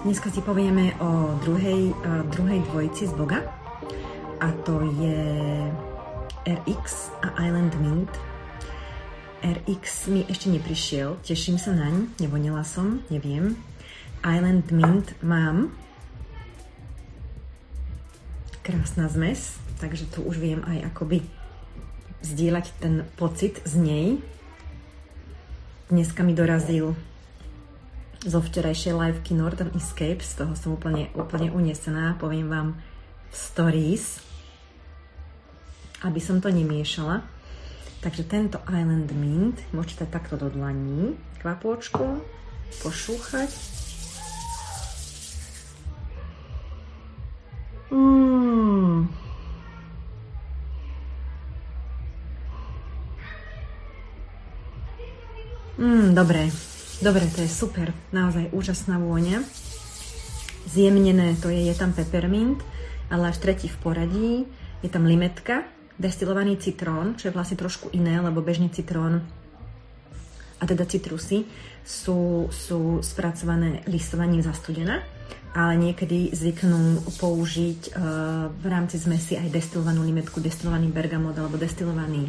Dneska si povieme o druhej, uh, druhej dvojici z Boga a to je RX a Island Mint. RX mi ešte neprišiel, teším sa naň, nevonila som, neviem. Island Mint mám. Krásna zmes, takže tu už viem aj akoby zdieľať ten pocit z nej. Dneska mi dorazil zo včerajšej liveky Northern Escape, z toho som úplne, úplne unesená, poviem vám stories, aby som to nemiešala. Takže tento Island Mint môžete takto do dlaní, kvapôčku, pošúchať. Mm. Mm, dobre, Dobre, to je super. Naozaj úžasná vôňa. Zjemnené to je, je tam peppermint, ale až tretí v poradí. Je tam limetka, destilovaný citrón, čo je vlastne trošku iné, lebo bežný citrón a teda citrusy sú, sú spracované listovaním zastudená, ale niekedy zvyknú použiť uh, v rámci zmesi aj destilovanú limetku, destilovaný bergamot alebo destilovaný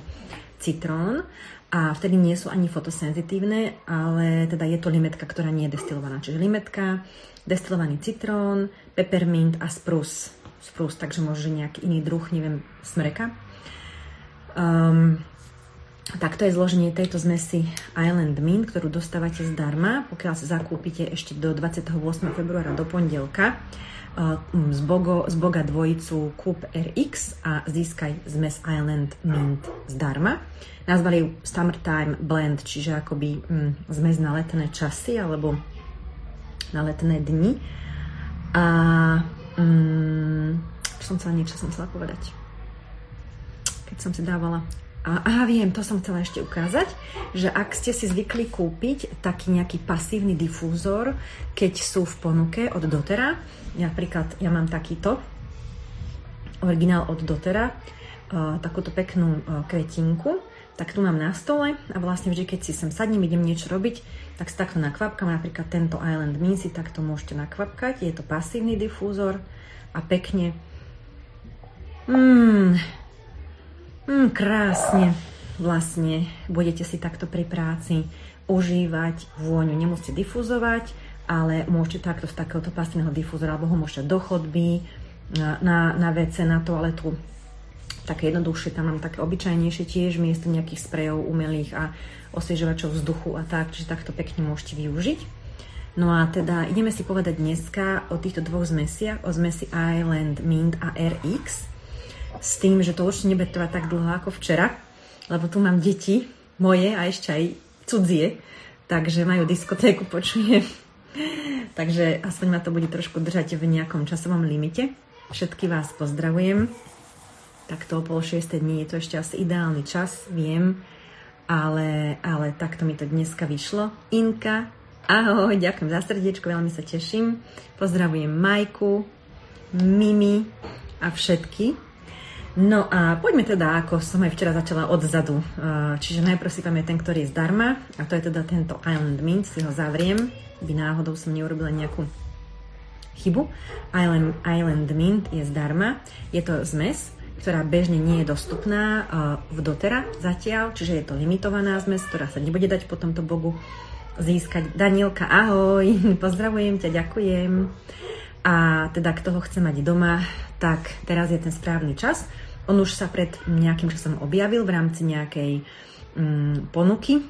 citrón a vtedy nie sú ani fotosenzitívne, ale teda je to limetka, ktorá nie je destilovaná. Čiže limetka, destilovaný citrón, peppermint a sprus. Sprus, takže môže nejaký iný druh, neviem, smreka. Um, tak to je zloženie tejto zmesi Island Mint, ktorú dostávate zdarma, pokiaľ sa zakúpite ešte do 28. februára do pondelka z, Bogo, z Boga dvojicu Kúp RX a získaj zmes Island Mint zdarma. Nazvali ju Summertime Blend, čiže akoby mm, zmes na letné časy alebo na letné dni. A mm, som chcela, niečo som chcela povedať. Keď som si dávala a, aha, viem, to som chcela ešte ukázať, že ak ste si zvykli kúpiť taký nejaký pasívny difúzor, keď sú v ponuke od Dotera, napríklad ja mám takýto, originál od Dotera, uh, takúto peknú uh, kvetinku, tak tu mám na stole a vlastne vždy, keď si sem sadnem, idem niečo robiť, tak si takto nakvapkám, napríklad tento Island Mint si takto môžete nakvapkať, je to pasívny difúzor a pekne mm, Mm, krásne vlastne budete si takto pri práci užívať vôňu. Nemusíte difuzovať, ale môžete takto z takéhoto pasívneho difúzora, alebo ho môžete do chodby, na, na WC, na toaletu. Také jednoduchšie, tam mám také obyčajnejšie tiež, miesto nejakých sprejov umelých a osviežovačov vzduchu a tak, čiže takto pekne môžete využiť. No a teda ideme si povedať dneska o týchto dvoch zmesiach, o zmesi Island Mint a RX s tým, že to určite nebude trvať tak dlho ako včera, lebo tu mám deti moje a ešte aj cudzie, takže majú diskotéku, počujem. takže aspoň ma to bude trošku držať v nejakom časovom limite. Všetky vás pozdravujem. Takto o pol šiestej dní je to ešte asi ideálny čas, viem, ale, ale takto mi to dneska vyšlo. Inka, ahoj, ďakujem za srdiečko, veľmi sa teším. Pozdravujem Majku, Mimi a všetky. No a poďme teda, ako som aj včera začala odzadu. Čiže najprv si ten, ktorý je zdarma, a to je teda tento Island Mint, si ho zavriem, by náhodou som neurobila nejakú chybu. Island, Island Mint je zdarma, je to zmes, ktorá bežne nie je dostupná v dotera zatiaľ, čiže je to limitovaná zmes, ktorá sa nebude dať po tomto bogu získať. Danielka, ahoj, pozdravujem ťa, ďakujem. A teda, kto ho chce mať doma, tak teraz je ten správny čas. On už sa pred nejakým časom objavil v rámci nejakej mm, ponuky,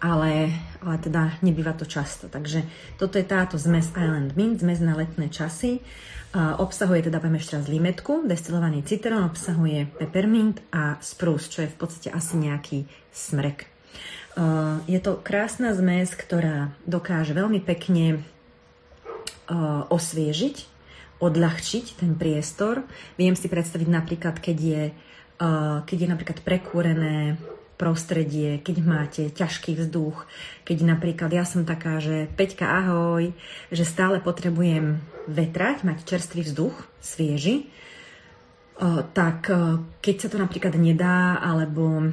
ale, ale teda nebýva to často. Takže toto je táto zmes Island Mint, zmes na letné časy. Uh, obsahuje teda, poviem ešte raz, limetku, destilovaný citrón, obsahuje peppermint a spruce, čo je v podstate asi nejaký smrek. Uh, je to krásna zmes, ktorá dokáže veľmi pekne uh, osviežiť odľahčiť ten priestor. Viem si predstaviť napríklad, keď je, keď je napríklad prekúrené prostredie, keď máte ťažký vzduch, keď napríklad ja som taká, že Peťka ahoj, že stále potrebujem vetrať, mať čerstvý vzduch, svieži, tak keď sa to napríklad nedá, alebo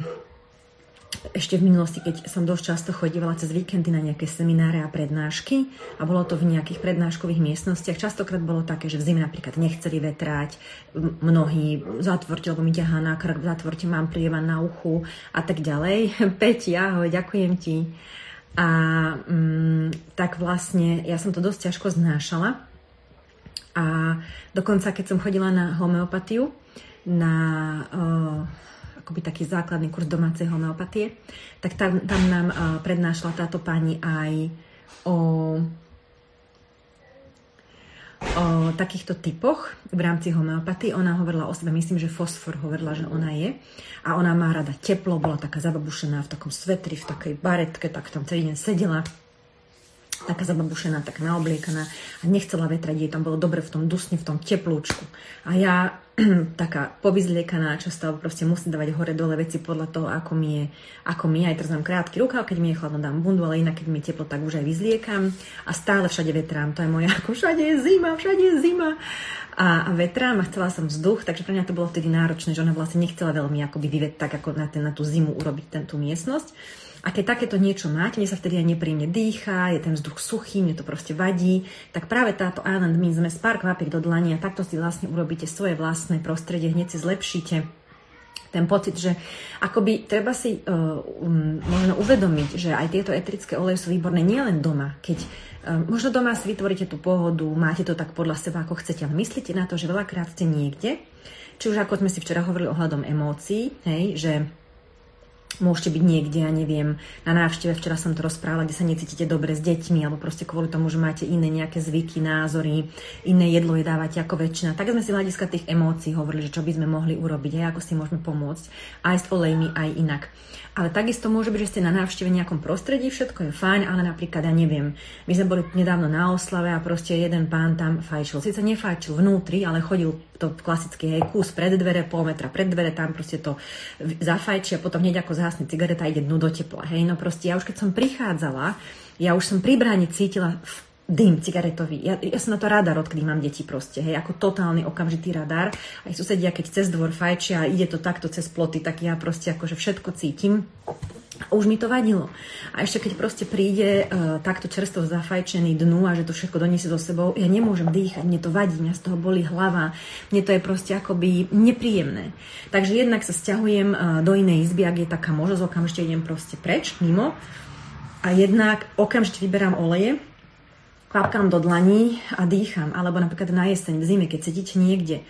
ešte v minulosti, keď som dosť často chodívala cez víkendy na nejaké semináre a prednášky a bolo to v nejakých prednáškových miestnostiach, častokrát bolo také, že v zime napríklad nechceli vetrať, mnohí zatvorte, lebo mi ťahá na krk, zatvorte, mám prieva na uchu a tak ďalej. Peti, ahoj, ďakujem ti. A mm, tak vlastne ja som to dosť ťažko znášala a dokonca keď som chodila na homeopatiu, na uh, akoby taký základný kurz domácej homeopatie, tak tam, tam nám uh, prednášala táto pani aj o, o takýchto typoch v rámci homeopatie. Ona hovorila o sebe, myslím, že fosfor hovorila, že ona je. A ona má rada teplo, bola taká zababušená v takom svetri, v takej baretke, tak tam celý deň sedela taká zababušená, tak naobliekaná a nechcela vetrať, jej tam bolo dobre v tom dusni, v tom teplúčku. A ja taká povyzliekaná, často proste musím dávať hore dole veci podľa toho, ako mi je, ako mi je. Aj teraz mám krátky rukav, keď mi je chladno, dám bundu, ale inak, keď mi je teplo, tak už aj vyzliekam. A stále všade vetrám, to je moja, ako všade je zima, všade je zima. A, a vetrám a chcela som vzduch, takže pre mňa to bolo vtedy náročné, že ona vlastne nechcela veľmi akoby vyvet tak, ako na, ten, na tú zimu urobiť ten, tú miestnosť. A keď takéto niečo máte, mne sa vtedy aj nepríjemne dýcha, je ten vzduch suchý, mne to proste vadí, tak práve táto Island Mint sme pár kvapiek do dlani a takto si vlastne urobíte svoje vlastné prostredie, hneď si zlepšíte ten pocit, že akoby treba si uh, um, možno uvedomiť, že aj tieto etrické oleje sú výborné nielen doma, keď uh, možno doma si vytvoríte tú pohodu, máte to tak podľa seba, ako chcete, ale myslíte na to, že veľakrát ste niekde, či už ako sme si včera hovorili ohľadom emócií, hej, že Môžete byť niekde, ja neviem, na návšteve, včera som to rozprávala, kde sa necítite dobre s deťmi, alebo proste kvôli tomu, že máte iné nejaké zvyky, názory, iné jedlo jedávate ako väčšina. Tak sme si hľadiska tých emócií hovorili, že čo by sme mohli urobiť, aj ako si môžeme pomôcť, aj s olejmi, aj inak. Ale takisto môže byť, že ste na návšteve nejakom prostredí, všetko je fajn, ale napríklad, ja neviem, my sme boli nedávno na oslave a proste jeden pán tam fajčil. Sice nefajčil vnútri, ale chodil to klasicky, hej, kus pred dvere, pol metra pred dvere, tam proste to zafajčí a potom hneď ako zhasne cigareta ide dnu do tepla. Hej, no proste ja už keď som prichádzala, ja už som pri bráni cítila dym cigaretový. Ja, ja som na to radar, odkedy mám deti proste, hej, ako totálny okamžitý radar. Aj susedia, keď cez dvor fajčia a ide to takto cez ploty, tak ja proste akože všetko cítim. Už mi to vadilo. A ešte keď proste príde uh, takto čerstvo zafajčený dnu a že to všetko doniesie so sebou, ja nemôžem dýchať, mne to vadí, mňa z toho boli hlava, mne to je proste akoby nepríjemné. Takže jednak sa stiahujem uh, do inej izby, ak je taká možnosť, okamžite idem proste preč, mimo. A jednak okamžite vyberám oleje, kvapkám do dlaní a dýcham. Alebo napríklad na jeseň, v zime, keď sedíte niekde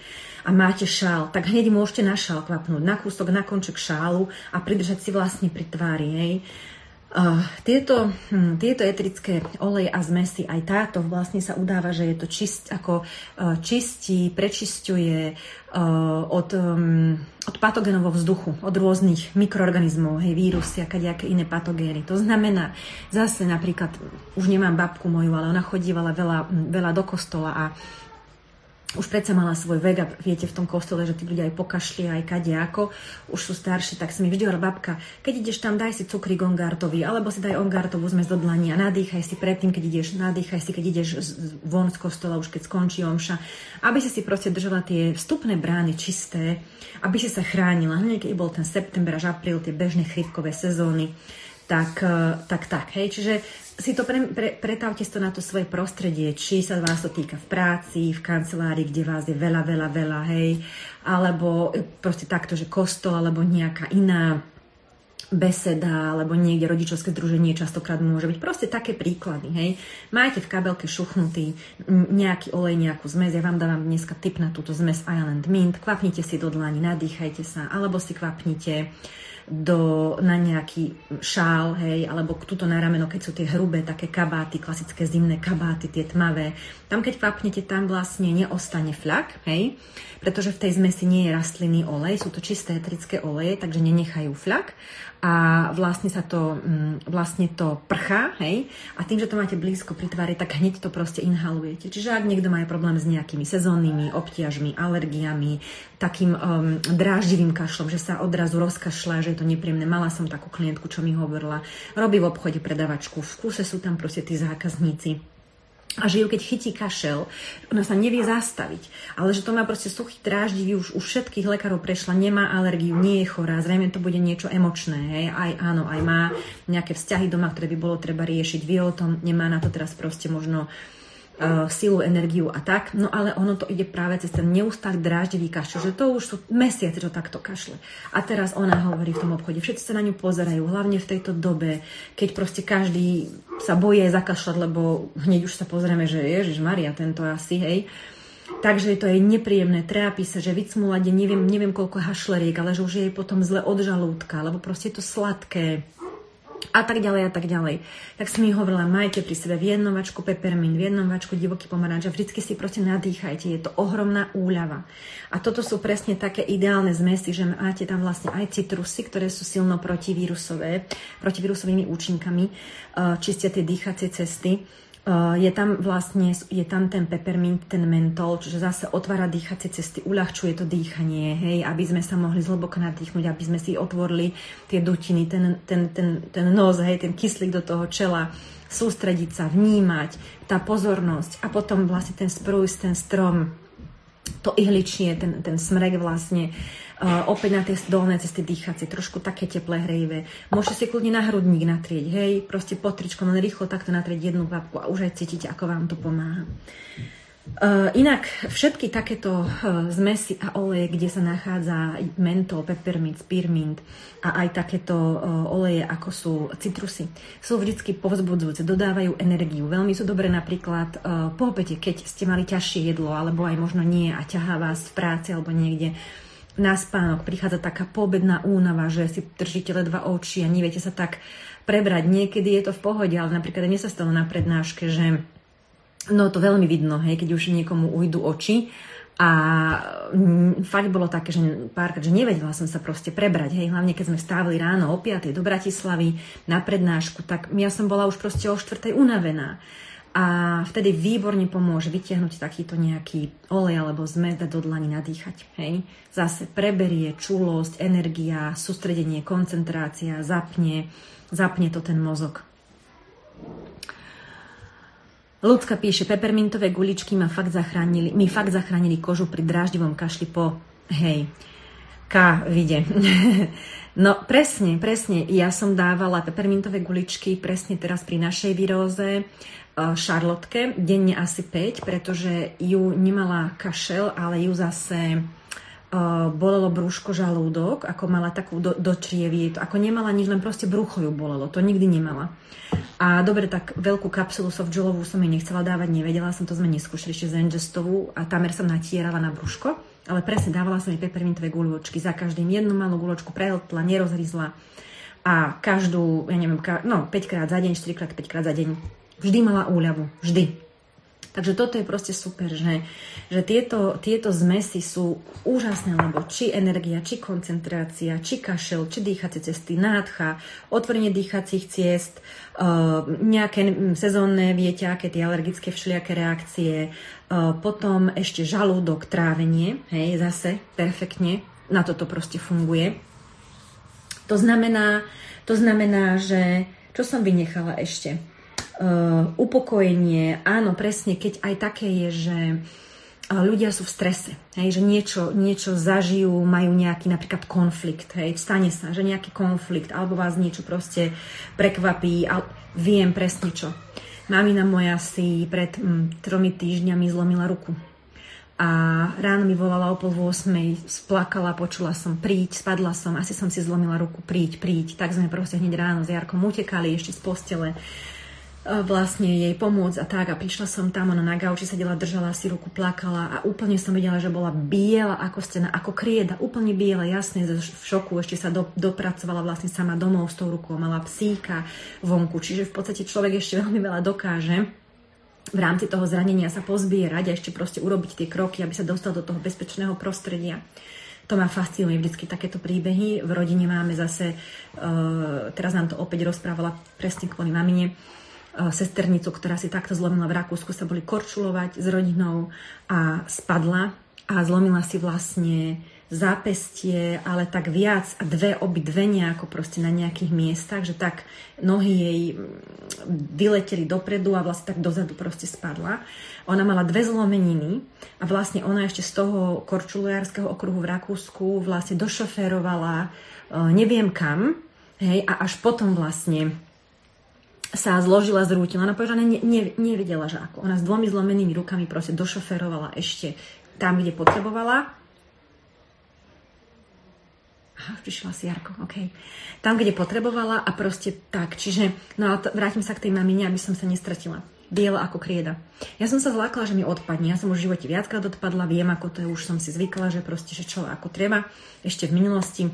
a máte šál, tak hneď môžete na šál kvapnúť, na kúsok, na konček šálu a pridržať si vlastne pri tvári. Hej. Tieto, hm, tieto etrické oleje a zmesy, aj táto vlastne sa udáva, že je to čist, ako uh, čistí, prečisťuje uh, od, um, od patogenového vzduchu, od rôznych mikroorganizmov, hej, vírusy a kadejaké iné patogény. To znamená, zase napríklad, už nemám babku moju, ale ona chodívala veľa, veľa do kostola a už predsa mala svoj vek a viete v tom kostole, že tí ľudia aj pokašli, aj kade ako, už sú starší, tak sa mi vždy hovorila babka, keď ideš tam, daj si cukry ongartový, alebo si daj ongartovú zmes do dlani a nadýchaj si predtým, keď ideš, nadýchaj si, keď ideš von z kostola, už keď skončí omša, aby si si proste držala tie vstupné brány čisté, aby si sa chránila, hneď keď bol ten september až apríl, tie bežné chrypkové sezóny, tak, eh, tak, tak, hej, čiže si to pre, pre, pretávte to na to svoje prostredie, či sa vás to týka v práci, v kancelárii, kde vás je veľa, veľa, veľa, hej, alebo proste takto, že kostol, alebo nejaká iná beseda, alebo niekde rodičovské združenie častokrát môže byť. Proste také príklady, hej. Máte v kabelke šuchnutý nejaký olej, nejakú zmes, ja vám dávam dneska tip na túto zmes Island Mint, kvapnite si do dlani, nadýchajte sa, alebo si kvapnite do, na nejaký šál, hej, alebo tuto na rameno, keď sú tie hrubé také kabáty, klasické zimné kabáty, tie tmavé. Tam, keď kvapnete, tam vlastne neostane flak, hej, pretože v tej zmesi nie je rastlinný olej, sú to čisté etrické oleje, takže nenechajú flak a vlastne sa to, mm, vlastne to prchá, hej, a tým, že to máte blízko pri tvári, tak hneď to proste inhalujete. Čiže ak niekto má problém s nejakými sezónnymi obťažmi, alergiami, takým um, dráždivým kašlom, že sa odrazu rozkašľa, že je to nepríjemné. Mala som takú klientku, čo mi hovorila, robí v obchode predavačku, v kuse sú tam proste tí zákazníci a že ju keď chytí kašel, ona sa nevie zastaviť. Ale že to má proste suchý dráždivý, už u všetkých lekárov prešla, nemá alergiu, nie je chorá, zrejme to bude niečo emočné, hej, aj áno, aj má nejaké vzťahy doma, ktoré by bolo treba riešiť, vie o tom, nemá na to teraz proste možno uh, silu, energiu a tak. No ale ono to ide práve cez ten neustály dráždivý kašel, že to už sú mesiace, čo takto kašle. A teraz ona hovorí v tom obchode, všetci sa na ňu pozerajú, hlavne v tejto dobe, keď proste každý sa bojí zakašľať, lebo hneď už sa pozrieme, že Ježiš Maria, tento asi, hej. Takže to je nepríjemné, trápi sa, že vycmúľať neviem, neviem koľko hašleriek, ale že už je jej potom zle od žalúdka, lebo proste je to sladké, a tak ďalej a tak ďalej. Tak som mi hovorila, majte pri sebe viennovačku peppermint, viennovačku divoký pomaranč a vždycky si proste nadýchajte, je to ohromná úľava. A toto sú presne také ideálne zmesy, že máte tam vlastne aj citrusy, ktoré sú silno protivírusové, protivírusovými účinkami, eh, čistia tie dýchacie cesty je tam vlastne, je tam ten peppermint, ten mentol, čiže zase otvára dýchacie cesty, uľahčuje to dýchanie, hej, aby sme sa mohli zhlboko nadýchnuť, aby sme si otvorili tie dutiny, ten, ten, ten, ten nos, hej, ten kyslík do toho čela, sústrediť sa, vnímať, tá pozornosť a potom vlastne ten sprújs, ten strom, to ihličie, ten, ten smrek vlastne Uh, opäť na tie dolné cesty dýchacie, trošku také teplé, hrejivé. Môžete si kľudne na hrudník natrieť, hej, proste pod tričkom len rýchlo takto natrieť jednu kvapku a už aj cítite, ako vám to pomáha. Uh, inak všetky takéto uh, zmesy a oleje, kde sa nachádza mentol, peppermint, spearmint a aj takéto uh, oleje, ako sú citrusy, sú vždy povzbudzujúce, dodávajú energiu. Veľmi sú dobré napríklad po obede, keď ste mali ťažšie jedlo, alebo aj možno nie a ťahá vás v práci alebo niekde na spánok, prichádza taká pobedná únava, že si držíte ledva oči a neviete sa tak prebrať. Niekedy je to v pohode, ale napríklad mne sa stalo na prednáške, že no to veľmi vidno, hej, keď už niekomu ujdu oči a fakt bolo také, že párkrát, že nevedela som sa proste prebrať, hej, hlavne keď sme stávali ráno o 5. do Bratislavy na prednášku, tak ja som bola už proste o 4. unavená. A vtedy výborne pomôže vytiahnuť takýto nejaký olej alebo zmes do dlani nadýchať. Hej. Zase preberie čulosť, energia, sústredenie, koncentrácia, zapne, zapne to ten mozog. Ľudská píše, pepermintové guličky ma fakt zachránili, mi fakt zachránili kožu pri dráždivom kašli po, hej, K, vide. no presne, presne, ja som dávala pepermintové guličky presne teraz pri našej výroze Šarlotke, denne asi 5, pretože ju nemala kašel, ale ju zase bolelo brúško, žalúdok, ako mala takú do, do črievy, ako nemala nič, len proste brucho ju bolelo, to nikdy nemala. A dobre, tak veľkú kapsulu softgelovú som jej nechcela dávať, nevedela som, to sme neskúšali ešte zengestovú a tamer som natierala na brúško, ale presne dávala som jej peppermintové guľočky, za každým jednu malú guľočku prehltla, nerozhryzla a každú, ja neviem, ka, no 5 krát za deň, 4 krát, 5 krát za deň Vždy mala úľavu. Vždy. Takže toto je proste super, že, že tieto, tieto zmesy sú úžasné, lebo či energia, či koncentrácia, či kašel, či dýchacie cesty, nádcha, otvorenie dýchacích ciest, uh, nejaké sezónne, viete, aké tie alergické všelijaké reakcie, uh, potom ešte žalúdok, trávenie, hej, zase perfektne, na toto proste funguje. To znamená, to znamená, že čo som vynechala ešte? Uh, upokojenie, áno, presne, keď aj také je, že uh, ľudia sú v strese, hej, že niečo, niečo zažijú, majú nejaký napríklad konflikt, hej, stane sa, že nejaký konflikt, alebo vás niečo proste prekvapí, a viem presne čo. Mamina moja si pred mm, tromi týždňami zlomila ruku. A ráno mi volala o pol 8, splakala, počula som, príď, spadla som, asi som si zlomila ruku, príď, príď. Tak sme proste hneď ráno s Jarkom utekali ešte z postele vlastne jej pomôcť a tak a prišla som tam, ona na gauči sedela, držala si ruku, plakala a úplne som videla, že bola biela ako stena, ako krieda, úplne biela, jasne, v šoku ešte sa do, dopracovala vlastne sama domov s tou rukou, mala psíka vonku, čiže v podstate človek ešte veľmi veľa dokáže v rámci toho zranenia sa pozbierať a ešte proste urobiť tie kroky, aby sa dostal do toho bezpečného prostredia. To ma fascinuje vždycky takéto príbehy. V rodine máme zase, uh, teraz nám to opäť rozprávala presne kvôli mamine, sesternicu, ktorá si takto zlomila v Rakúsku, sa boli korčulovať s rodinou a spadla a zlomila si vlastne zápestie, ale tak viac a dve dve nejako proste na nejakých miestach, že tak nohy jej vyleteli dopredu a vlastne tak dozadu proste spadla. Ona mala dve zlomeniny a vlastne ona ešte z toho korčuliárskeho okruhu v Rakúsku vlastne došoférovala uh, neviem kam, hej, a až potom vlastne sa zložila, zrútila. Ona povedala, že ne, ne, nevedela, že ako. Ona s dvomi zlomenými rukami proste došoferovala ešte tam, kde potrebovala. Aha, prišla si Jarko, OK. Tam, kde potrebovala a proste tak. Čiže, no a to, vrátim sa k tej mamine, aby som sa nestratila. Biela ako krieda. Ja som sa zlákla, že mi odpadne. Ja som už v živote viackrát odpadla, viem, ako to je, už som si zvykla, že proste, že čo ako treba. Ešte v minulosti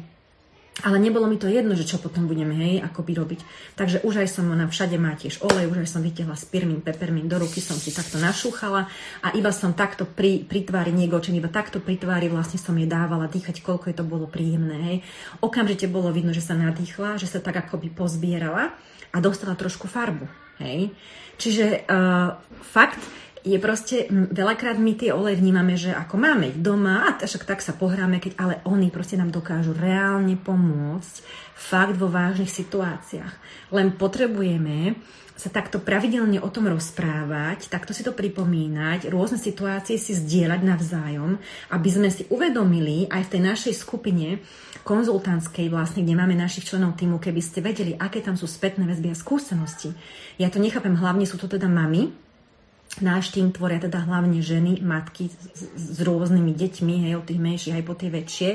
ale nebolo mi to jedno, že čo potom budeme, hej, by robiť. Takže už aj som, ona všade má tiež olej, už aj som vytiahla spirmín, pepermín, do ruky som si takto našúchala a iba som takto pri, pri tvári niegočen, iba takto pri tvári vlastne som jej dávala dýchať, koľko je to bolo príjemné, hej. Okamžite bolo vidno, že sa nadýchla, že sa tak akoby pozbierala a dostala trošku farbu, hej. Čiže uh, fakt, je proste, veľakrát my tie oleje vnímame, že ako máme ich doma a však tak sa pohráme, keď, ale oni proste nám dokážu reálne pomôcť fakt vo vážnych situáciách. Len potrebujeme sa takto pravidelne o tom rozprávať, takto si to pripomínať, rôzne situácie si zdieľať navzájom, aby sme si uvedomili aj v tej našej skupine konzultantskej vlastne, kde máme našich členov týmu, keby ste vedeli, aké tam sú spätné väzby a skúsenosti. Ja to nechápem, hlavne sú to teda mamy, Náš tým tvoria teda hlavne ženy, matky s, s rôznymi deťmi, hej, od tých menších aj po tie väčšie.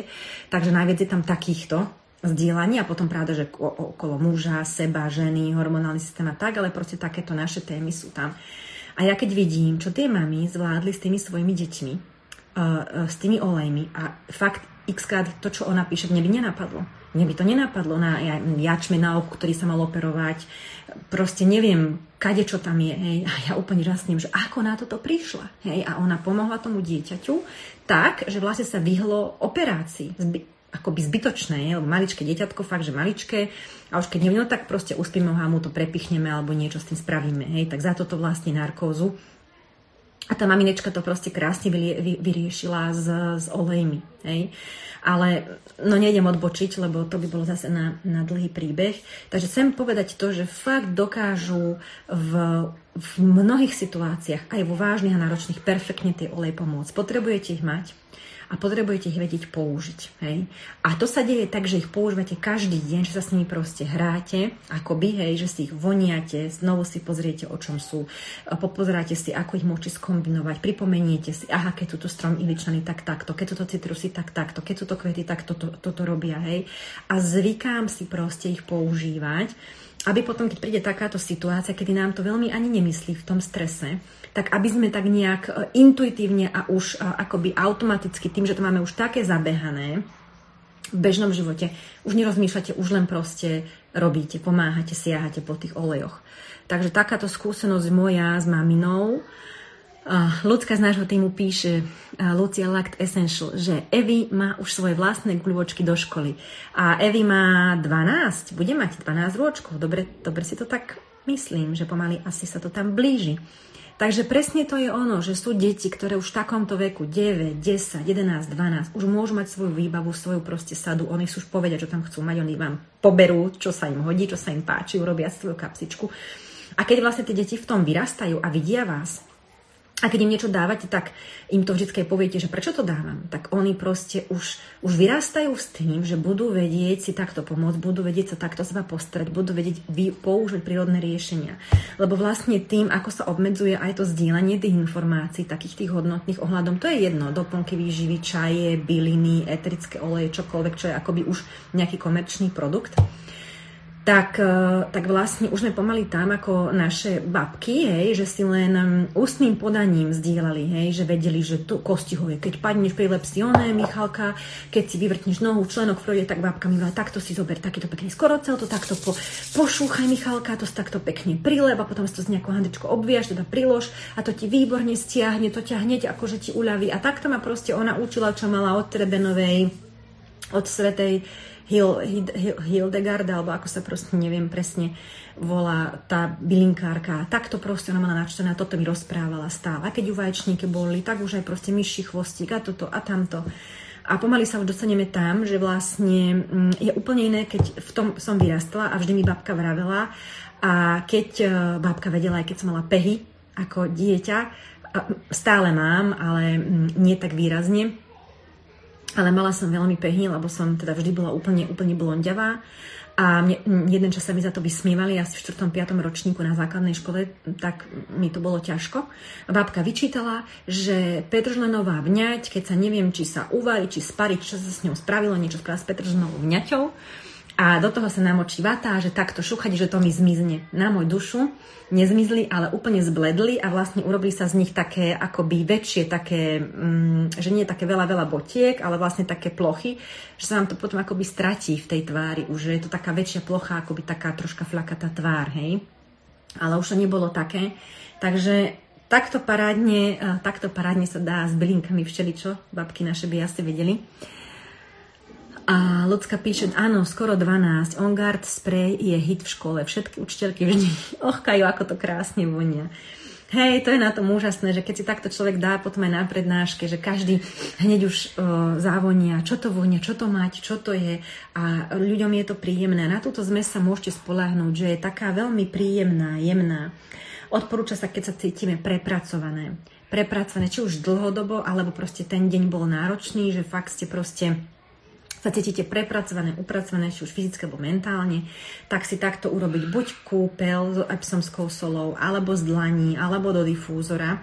Takže najviac je tam takýchto zdieľaní a potom pravda, že okolo muža, seba, ženy, hormonálny systém a tak, ale proste takéto naše témy sú tam. A ja keď vidím, čo tie mami zvládli s tými svojimi deťmi, uh, uh, s tými olejmi a fakt xkrát to, čo ona píše, mne by nenapadlo. Mne by to nenapadlo na jačme na oku, ktorý sa mal operovať. Proste neviem, kade čo tam je. Hej. A ja úplne žasnem, že ako na toto prišla. Hej. A ona pomohla tomu dieťaťu tak, že vlastne sa vyhlo operácii. Zby, akoby zbytočné, lebo maličké dieťatko, fakt, že maličké, a už keď neviem, no tak proste uspíme ho a mu to prepichneme alebo niečo s tým spravíme, hej, tak za toto vlastne narkózu. A tá maminečka to proste krásne vyriešila s, s olejmi, hej. Ale no nejdem odbočiť, lebo to by bolo zase na, na dlhý príbeh. Takže chcem povedať to, že fakt dokážu v, v mnohých situáciách, aj vo vážnych a náročných, perfektne tie olej pomôcť. Potrebujete ich mať a potrebujete ich vedieť použiť. Hej? A to sa deje tak, že ich používate každý deň, že sa s nimi proste hráte, akoby, hej, že si ich voniate, znovu si pozriete, o čom sú, popozeráte si, ako ich môžete skombinovať, pripomeniete si, aha, keď túto strom iličaný, tak takto, keď túto citrusy, tak takto, keď túto kvety, tak toto, toto robia, hej. A zvykám si proste ich používať, aby potom, keď príde takáto situácia, kedy nám to veľmi ani nemyslí v tom strese, tak aby sme tak nejak e, intuitívne a už e, akoby automaticky, tým, že to máme už také zabehané v bežnom živote, už nerozmýšľate, už len proste robíte, pomáhate, siahate po tých olejoch. Takže takáto skúsenosť moja s maminou, Ľudská z nášho týmu píše, Lucia Lact Essential, že Evi má už svoje vlastné guľočky do školy. A Evi má 12, bude mať 12 rôčkov. Dobre, dobre si to tak myslím, že pomaly asi sa to tam blíži. Takže presne to je ono, že sú deti, ktoré už v takomto veku 9, 10, 11, 12 už môžu mať svoju výbavu, svoju proste sadu, oni sú už povedať, čo tam chcú mať, oni vám poberú, čo sa im hodí, čo sa im páči, urobia svoju kapsičku. A keď vlastne tie deti v tom vyrastajú a vidia vás, a keď im niečo dávate, tak im to vždy poviete, že prečo to dávam. Tak oni proste už, už vyrastajú s tým, že budú vedieť si takto pomôcť, budú vedieť sa takto seba postarať, budú vedieť použiť prírodné riešenia. Lebo vlastne tým, ako sa obmedzuje aj to zdieľanie tých informácií, takých tých hodnotných ohľadom, to je jedno. Doplnky výživy, čaje, byliny, eterické oleje, čokoľvek, čo je akoby už nejaký komerčný produkt tak, e, tak vlastne už sme pomaly tam ako naše babky, hej, že si len ústnym podaním zdieľali, hej, že vedeli, že to kostihovie, keď padneš pri lepsione, Michalka, keď si vyvrtneš nohu v členok v tak babka mi takto si zober takýto pekný skorocel, to takto po, pošúchaj Michalka, to si takto pekne prileb a potom si to z nejakou handičkou obviaš, teda prilož a to ti výborne stiahne, to ťa hneď akože ti uľaví. A takto ma proste ona učila, čo mala od Trebenovej, od Svetej Hil, Hil, Hildegard, alebo ako sa proste neviem presne volá tá bylinkárka. Takto proste ona mala načtené toto mi rozprávala stále. A keď ju vaječníky boli, tak už aj proste myši chvostík a toto a tamto. A pomaly sa už dostaneme tam, že vlastne mm, je úplne iné, keď v tom som vyrastla a vždy mi babka vravela a keď e, babka vedela, aj keď som mala pehy ako dieťa, stále mám, ale mm, nie tak výrazne, ale mala som veľmi pehy, lebo som teda vždy bola úplne, úplne blondiavá a mne, jeden čas sa mi za to vysmievali, asi v 4. 5. ročníku na základnej škole, tak mi to bolo ťažko. A babka vyčítala, že Petržlenová vňať, keď sa neviem, či sa uvarí, či sparí, čo sa s ňou spravilo, niečo spravila s Petržlenovou vňaťou, a do toho sa namočí vata, že takto šúchať, že to mi zmizne. Na môj dušu nezmizli, ale úplne zbledli a vlastne urobili sa z nich také akoby väčšie, také, mm, že nie také veľa, veľa botiek, ale vlastne také plochy, že sa vám to potom akoby stratí v tej tvári, už že je to taká väčšia plocha, akoby taká troška flakatá tvár, hej. Ale už to nebolo také. Takže takto parádne, takto parádne sa dá s bylinkami všeličo, babky naše by asi vedeli. A Lucka píše, áno, skoro 12. On Guard spray je hit v škole. Všetky učiteľky vždy ochkajú, ako to krásne vonia. Hej, to je na tom úžasné, že keď si takto človek dá potom aj na prednáške, že každý hneď už o, závonia, čo to vonia, čo to mať, čo to je a ľuďom je to príjemné. Na túto zmes sa môžete spolahnúť, že je taká veľmi príjemná, jemná. Odporúča sa, keď sa cítime prepracované. Prepracované, či už dlhodobo, alebo proste ten deň bol náročný, že fakt ste proste sa cítite prepracované, upracované, či už fyzicky alebo mentálne, tak si takto urobiť buď kúpel s epsomskou solou, alebo z dlaní, alebo do difúzora,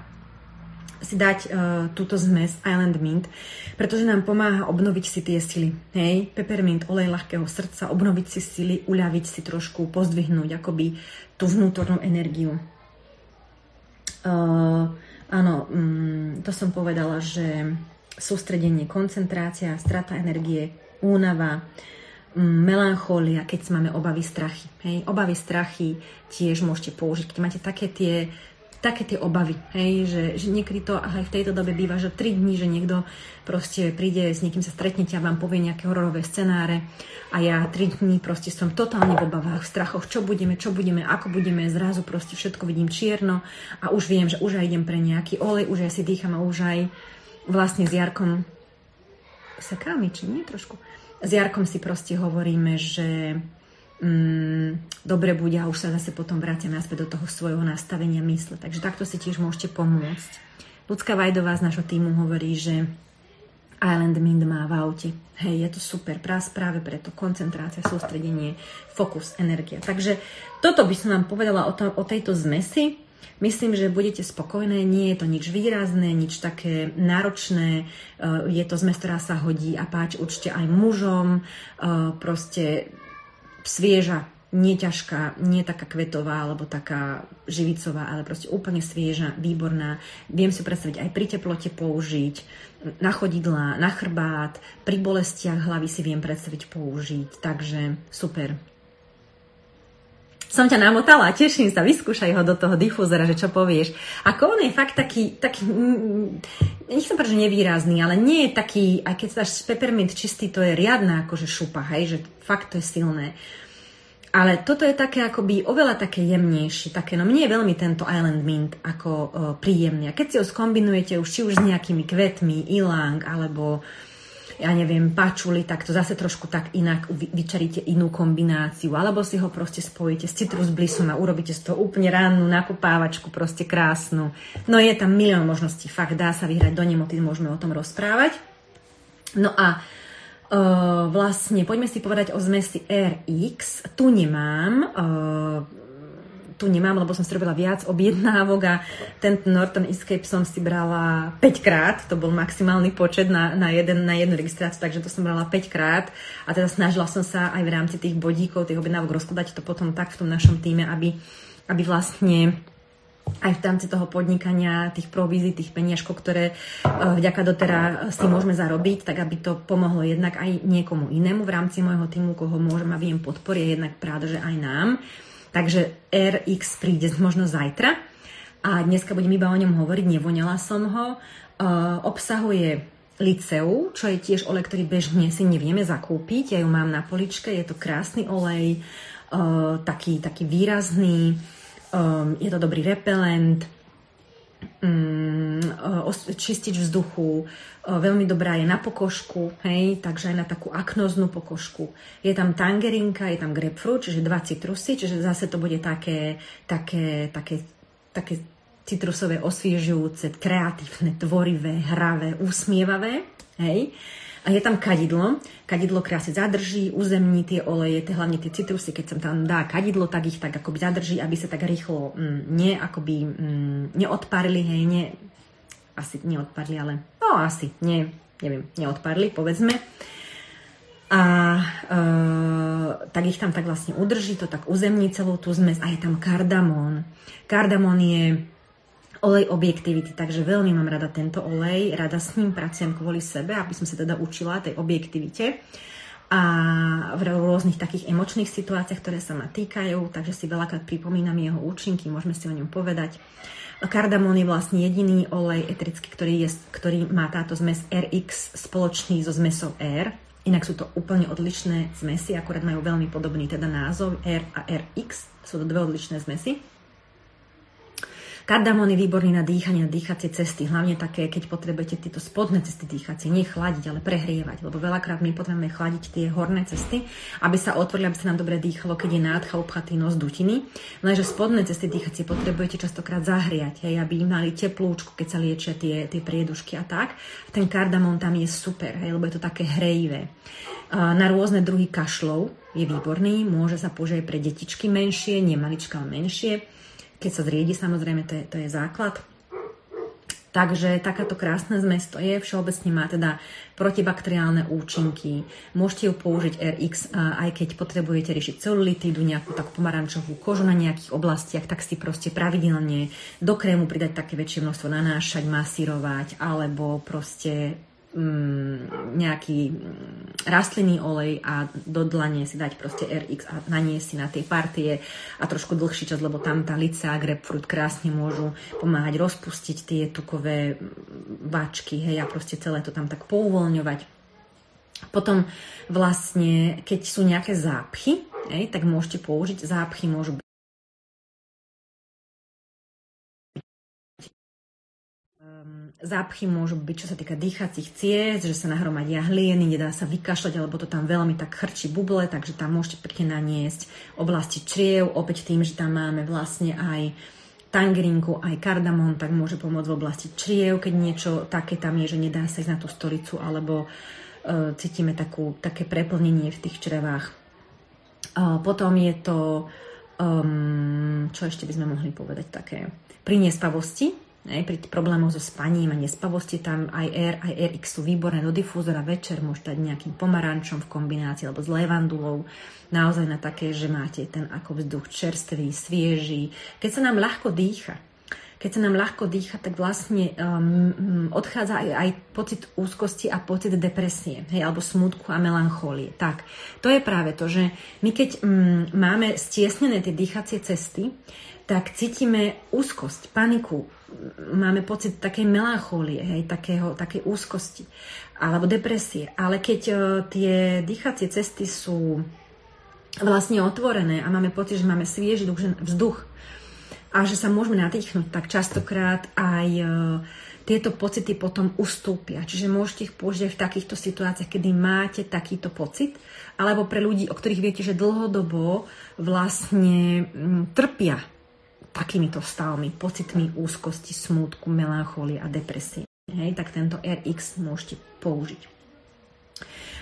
si dať uh, túto zmes Island Mint, pretože nám pomáha obnoviť si tie sily. Hej, peppermint, olej ľahkého srdca, obnoviť si sily, uľaviť si trošku, pozdvihnúť akoby tú vnútornú energiu. Uh, áno, um, to som povedala, že sústredenie, koncentrácia, strata energie, únava, mm, melanchólia, keď máme obavy, strachy. Hej? Obavy, strachy tiež môžete použiť, keď máte také tie, také tie obavy, hej? Že, že niekedy to aj v tejto dobe býva, že 3 dní, že niekto proste príde, s niekým sa stretnete a vám povie nejaké hororové scenáre a ja 3 dní proste som totálne v obavách, v strachoch, čo budeme, čo budeme, ako budeme, zrazu proste všetko vidím čierno a už viem, že už aj idem pre nejaký olej, už aj si dýcham a už aj vlastne s Jarkom sekáme, či nie trošku s Jarkom si proste hovoríme, že mm, dobre bude a už sa zase potom vrátim naspäť do toho svojho nastavenia mysle. Takže takto si tiež môžete pomôcť. Ľudská Vajdová z našho týmu hovorí, že Island Mind má v aute. Hej, je to super, práve preto koncentrácia, sústredenie, fokus, energia. Takže toto by som vám povedala o, to, o tejto zmesi. Myslím, že budete spokojné, nie je to nič výrazné, nič také náročné, eh, je to zmes, ktorá sa hodí a páči určite aj mužom, eh, proste svieža, nie ťažká, nie taká kvetová alebo taká živicová, ale proste úplne svieža, výborná. Viem si predstaviť aj pri teplote použiť, na chodidla, na chrbát, pri bolestiach hlavy si viem predstaviť použiť, takže super som ťa namotala, teším sa, vyskúšaj ho do toho difúzora, že čo povieš. Ako on je fakt taký, taký nechcem povedať, že nevýrazný, ale nie je taký, aj keď dáš peppermint čistý, to je riadna akože šupa, hej, že fakt to je silné. Ale toto je také akoby oveľa také jemnejšie, také, no mne je veľmi tento Island Mint ako uh, príjemný. A keď si ho skombinujete už či už s nejakými kvetmi, ilang, alebo ja neviem, pačuli, tak to zase trošku tak inak vyčaríte inú kombináciu, alebo si ho proste spojíte s citrus blissom a urobíte z toho úplne rannú nakopávačku, proste krásnu. No je tam milión možností, fakt dá sa vyhrať do nemoty, môžeme o tom rozprávať. No a Uh, vlastne poďme si povedať o zmesi RX. Tu nemám uh, tu nemám, lebo som si robila viac objednávok a ten Norton Escape som si brala 5 krát, to bol maximálny počet na, na, jeden, na jednu registráciu, takže to som brala 5 krát a teda snažila som sa aj v rámci tých bodíkov, tých objednávok rozkladať to potom tak v tom našom týme, aby, aby vlastne aj v rámci toho podnikania, tých provízií, tých peniažkov, ktoré uh, vďaka dotera si môžeme zarobiť, tak aby to pomohlo jednak aj niekomu inému v rámci môjho týmu, koho môžem a viem podporiť, jednak práve, že aj nám. Takže RX príde možno zajtra a dneska budem iba o ňom hovoriť, nevoňala som ho. Uh, obsahuje liceu, čo je tiež olej, ktorý bežne si nevieme zakúpiť. Ja ju mám na poličke, je to krásny olej, uh, taký, taký výrazný, um, je to dobrý repelent, čistič vzduchu, veľmi dobrá je na pokožku, hej, takže aj na takú aknoznú pokožku. Je tam tangerinka, je tam grapefruit, čiže dva citrusy, čiže zase to bude také, také, také, také citrusové osviežujúce, kreatívne, tvorivé, hravé, usmievavé, hej. A je tam kadidlo. Kadidlo krásne zadrží, uzemní tie oleje, tie, hlavne tie citrusy, keď sa tam dá kadidlo, tak ich tak akoby zadrží, aby sa tak rýchlo mm, ne, akoby, mm, neodparili, hej, ne, asi neodparli, ale no asi, nie, neviem, neodparli, povedzme. A e, tak ich tam tak vlastne udrží, to tak uzemní celú tú zmes a je tam kardamón. Kardamón je olej objektivity, takže veľmi mám rada tento olej, rada s ním pracujem kvôli sebe, aby som sa teda učila tej objektivite a v rôznych takých emočných situáciách, ktoré sa ma týkajú, takže si veľakrát pripomínam jeho účinky, môžeme si o ňom povedať. Kardamón je vlastne jediný olej eterický, ktorý, je, ktorý má táto zmes RX spoločný so zmesou R. Inak sú to úplne odlišné zmesy, akurát majú veľmi podobný teda názov R a RX. Sú to dve odlišné zmesy. Kardamón je výborný na dýchanie, na dýchacie cesty, hlavne také, keď potrebujete tieto spodné cesty dýchacie, nie chladiť, ale prehrievať, lebo veľakrát my potrebujeme chladiť tie horné cesty, aby sa otvorili, aby sa nám dobre dýchalo, keď je nádcha, upchatý nos, dutiny. Lenže spodné cesty dýchacie potrebujete častokrát zahriať, hej, aby mali teplúčku, keď sa liečia tie, tie priedušky a tak. Ten kardamón tam je super, hej, lebo je to také hrejivé. Na rôzne druhy kašlov je výborný, môže sa použiť pre detičky menšie, nie malička, ale menšie keď sa zriedi, samozrejme, to je, to je základ. Takže takáto krásna zmes to je, všeobecne má teda protibakteriálne účinky. Môžete ju použiť RX, aj keď potrebujete riešiť celulitídu, nejakú takú pomarančovú kožu na nejakých oblastiach, tak si proste pravidelne do krému pridať také väčšie množstvo, nanášať, masírovať, alebo proste mm, nejaký mm, rastlinný olej a do dlane si dať proste RX a naniesť si na tej partie a trošku dlhší čas, lebo tam tá lica a grapefruit krásne môžu pomáhať rozpustiť tie tukové váčky, hej, a proste celé to tam tak pouvoľňovať. Potom vlastne, keď sú nejaké zápchy, hej, tak môžete použiť, zápchy môžu byť zápchy môžu byť, čo sa týka dýchacích ciest, že sa nahromadia hlieny, nedá sa vykašľať, alebo to tam veľmi tak chrčí buble, takže tam môžete pekne naniesť oblasti čriev, opäť tým, že tam máme vlastne aj tangerinku, aj kardamón, tak môže pomôcť v oblasti čriev, keď niečo také tam je, že nedá sa ísť na tú stolicu, alebo uh, cítime takú, také preplnenie v tých črevách. Uh, potom je to, um, čo ešte by sme mohli povedať také, pri nespavosti, pri problémoch so spaním a nespavosti tam aj R, aj RX sú výborné do difúzora večer, môžete dať nejakým pomarančom v kombinácii alebo s levandulou. Naozaj na také, že máte ten ako vzduch čerstvý, svieži. Keď sa nám ľahko dýcha, keď sa nám ľahko dýcha, tak vlastne um, odchádza aj, aj pocit úzkosti a pocit depresie, hej, alebo smutku a melanchólie. Tak, to je práve to, že my keď um, máme stiesnené tie dýchacie cesty, tak cítime úzkosť, paniku, máme pocit takej melanchólie, hej, takého, takej úzkosti alebo depresie. Ale keď e, tie dýchacie cesty sú vlastne otvorené a máme pocit, že máme svieži vzduch a že sa môžeme nadýchnuť, tak častokrát aj e, tieto pocity potom ustúpia. Čiže môžete ich použiť v takýchto situáciách, kedy máte takýto pocit, alebo pre ľudí, o ktorých viete, že dlhodobo vlastne m, trpia takýmito stavmi, pocitmi úzkosti, smútku, melancholii a depresie. Hej, tak tento RX môžete použiť.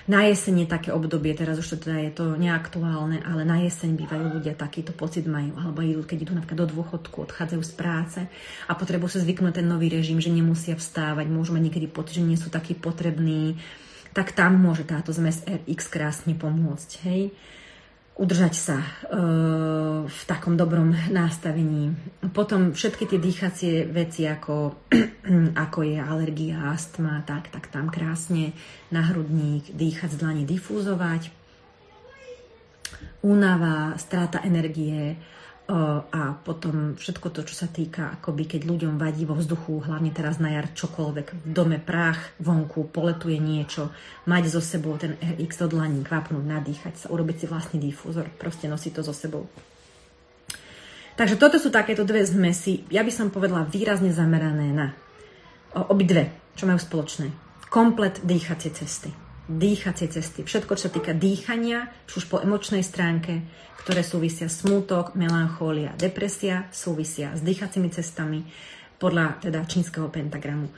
Na jeseň je také obdobie, teraz už to teda je to neaktuálne, ale na jeseň bývajú ľudia takýto pocit majú, alebo idú, keď idú napríklad do dôchodku, odchádzajú z práce a potrebujú sa zvyknúť ten nový režim, že nemusia vstávať, môžu mať niekedy pocit, že nie sú takí potrební, tak tam môže táto zmes RX krásne pomôcť. Hej udržať sa e, v takom dobrom nastavení. Potom všetky tie dýchacie veci, ako, ako je alergia, astma, tak, tak tam krásne na hrudník, dýchať z dlani, difúzovať. Únava, strata energie, a potom všetko to, čo sa týka, akoby keď ľuďom vadí vo vzduchu, hlavne teraz na jar čokoľvek, v dome prach, vonku, poletuje niečo, mať so sebou ten RX do dlaní, kvapnúť, nadýchať sa, urobiť si vlastný difúzor, proste nosiť to so sebou. Takže toto sú takéto dve zmesy, ja by som povedala výrazne zamerané na obidve, čo majú spoločné. Komplet dýchacie cesty. Dýchacie cesty. Všetko, čo sa týka dýchania, či už po emočnej stránke, ktoré súvisia smútok, melanchólia, depresia, súvisia s dýchacími cestami podľa teda čínskeho pentagramu.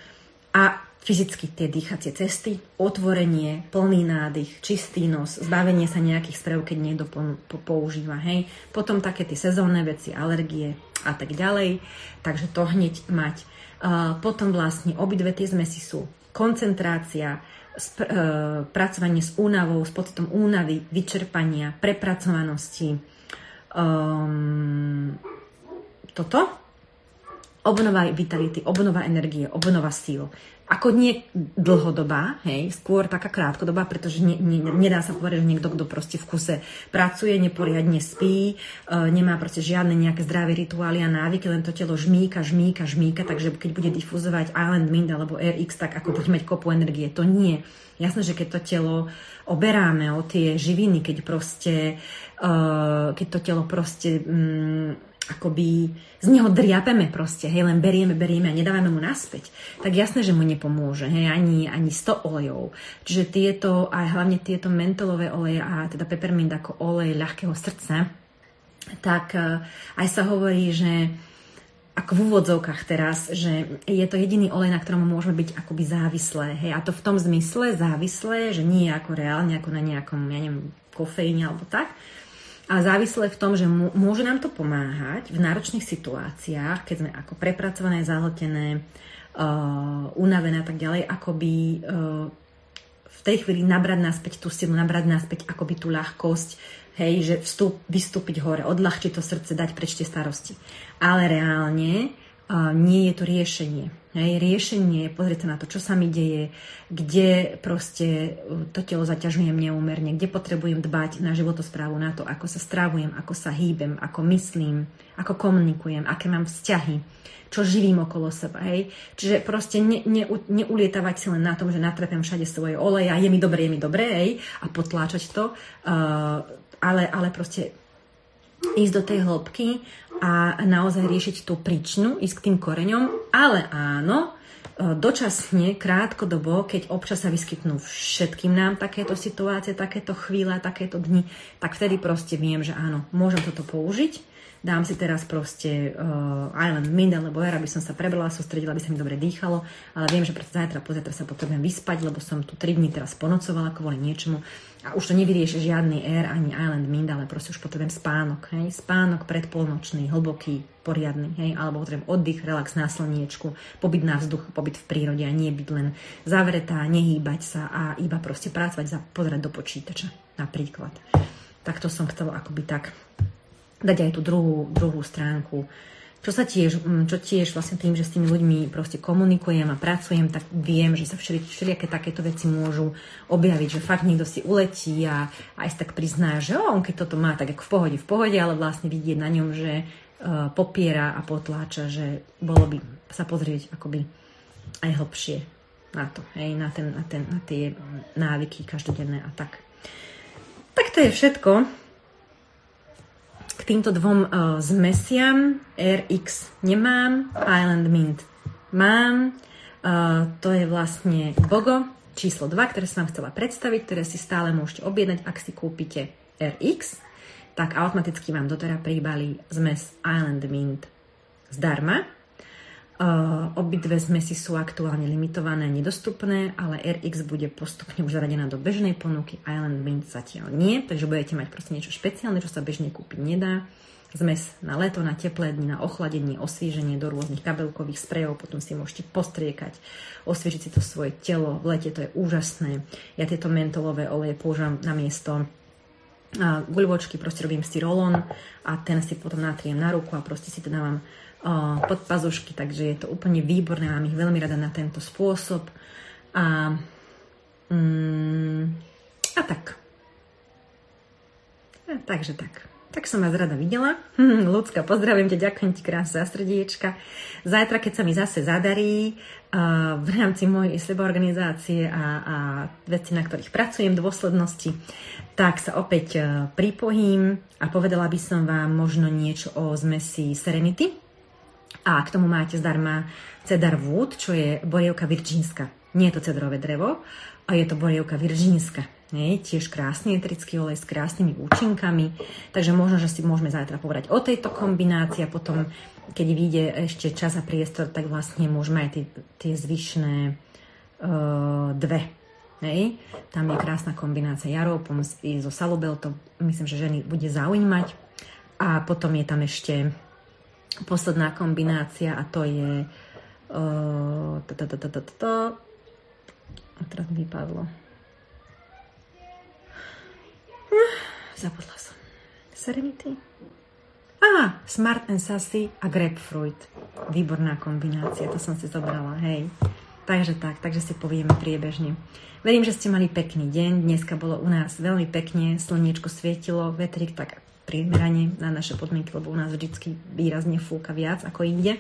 A fyzicky tie dýchacie cesty, otvorenie, plný nádych, čistý nos, zbavenie sa nejakých sprejov, keď niekto po, používa, hej. Potom také tie sezónne veci, alergie a tak ďalej. Takže to hneď mať. Uh, potom vlastne obidve tie zmesi sú koncentrácia, sp- uh, pracovanie s únavou, s pocitom únavy, vyčerpania, prepracovanosti. Um, toto obnova vitality, obnova energie, obnova síl ako nie dlhodobá, hej, skôr taká krátkodobá, pretože ne, ne, nedá sa povedať, že niekto, kto proste v kuse pracuje, neporiadne spí, e, nemá proste žiadne nejaké zdravé rituály a návyky, len to telo žmíka, žmíka, žmíka, takže keď bude difuzovať Island Mind alebo RX, tak ako bude mať kopu energie, to nie. Jasné, že keď to telo oberáme o tie živiny, keď proste, e, keď to telo proste... Mm, akoby z neho driapeme proste, hej, len berieme, berieme a nedávame mu naspäť, tak jasné, že mu nepomôže, hej, ani, ani 100 olejov. Čiže tieto, aj hlavne tieto mentolové oleje a teda peppermint ako olej ľahkého srdca, tak uh, aj sa hovorí, že ako v úvodzovkách teraz, že je to jediný olej, na ktorom môžeme byť akoby závislé. Hej? A to v tom zmysle závislé, že nie ako reálne, ako na nejakom, ja neviem, kofeíne alebo tak, a závislé v tom, že môže nám to pomáhať v náročných situáciách, keď sme ako prepracované, zahltené, uh, unavené a tak ďalej, akoby uh, v tej chvíli nabrať naspäť tú silu, nabrať naspäť akoby tú ľahkosť, hej, že vstup, vystúpiť hore, odľahčiť to srdce, dať preč tie starosti. Ale reálne nie je to riešenie. Hej, riešenie je pozrieť sa na to, čo sa mi deje, kde proste uh, to telo zaťažujem neúmerne, kde potrebujem dbať na životosprávu, na to, ako sa stravujem, ako sa hýbem, ako myslím, ako komunikujem, aké mám vzťahy, čo živím okolo seba. Hej. Čiže proste ne, ne, neulietavať si len na tom, že natrepem všade svoje oleje a je mi dobre, je mi dobre, hej, a potláčať to, uh, ale, ale proste ísť do tej hĺbky a naozaj riešiť tú príčinu, ísť k tým koreňom, ale áno, e, dočasne, krátkodobo, keď občas sa vyskytnú všetkým nám takéto situácie, takéto chvíle, takéto dni, tak vtedy proste viem, že áno, môžem toto použiť. Dám si teraz proste uh, Island Mind alebo Air, aby som sa prebrala, sústredila, aby sa mi dobre dýchalo, ale viem, že pre zajtra, pozajtra sa potrebujem vyspať, lebo som tu 3 dní teraz ponocovala kvôli niečomu a už to nevyrieši žiadny Air ani Island Mind, ale proste už potrebujem spánok, hej? spánok predpolnočný, hlboký, poriadny, hej? alebo potrebujem oddych, relax na slniečku, pobyt na vzduchu, pobyt v prírode a nie byť len zavretá, nehýbať sa a iba proste pracovať, za, pozerať do počítača napríklad. Tak to som chcela akoby tak dať aj tú druhú, druhú stránku. Čo sa tiež, mm, čo tiež vlastne tým, že s tými ľuďmi proste komunikujem a pracujem, tak viem, že sa všeli, všelijaké takéto veci môžu objaviť, že fakt niekto si uletí a aj si tak prizná, že o, on keď toto má, tak ako v pohode, v pohode, ale vlastne vidieť na ňom, že uh, popiera a potláča, že bolo by sa pozrieť akoby aj hlbšie na to, hej, na, ten, na, ten, na tie návyky každodenné a tak. Tak to je všetko k týmto dvom uh, zmesiam RX nemám, Island Mint mám. Uh, to je vlastne Bogo číslo 2, ktoré som vám chcela predstaviť, ktoré si stále môžete objednať, ak si kúpite RX, tak automaticky vám doteraz príbali zmes Island Mint zdarma. Obidve zmesi sú aktuálne limitované, nedostupné, ale RX bude postupne už zaradená do bežnej ponuky, Island Mint zatiaľ nie, takže budete mať proste niečo špeciálne, čo sa bežne kúpiť nedá. Zmes na leto, na teplé dni, na ochladenie, osvieženie do rôznych kabelkových sprejov, potom si môžete postriekať, osviežiť si to svoje telo, v lete to je úžasné. Ja tieto mentolové oleje používam na miesto guľvočky, proste robím si rolon a ten si potom natriem na ruku a proste si to dávam pod pazušky, takže je to úplne výborné, mám ich veľmi rada na tento spôsob. A, mm, a tak. A, takže tak. Tak som vás rada videla. Ľudská, pozdravím ťa, ďakujem ti krásne za srdiečka. Zajtra, keď sa mi zase zadarí uh, v rámci mojej organizácie a, a veci, na ktorých pracujem dôslednosti, tak sa opäť uh, pripojím a povedala by som vám možno niečo o zmesi Serenity, A k tomu máte zdarma cedar wood, čo je borievka virčínska. Nie je to cedrové drevo, a je to borievka virčínska. Nie, tiež krásny etrický olej s krásnymi účinkami. Takže možno, že si môžeme zajtra povedať o tejto kombinácii a potom, keď vyjde ešte čas a priestor, tak vlastne môžeme aj tie, tie zvyšné uh, dve Hej. Tam je krásna kombinácia jaropom so salubel, to myslím, že ženy bude zaujímať. A potom je tam ešte posledná kombinácia a to je a teraz mi vypadlo. Zabudla som. Serenity? Á, Smart and Sassy a Grapefruit. Výborná kombinácia, to som si zobrala, hej. Takže tak, takže si povieme priebežne. Verím, že ste mali pekný deň. Dneska bolo u nás veľmi pekne, slniečko svietilo, vetrik tak primerane na naše podmienky, lebo u nás vždy výrazne fúka viac ako inde.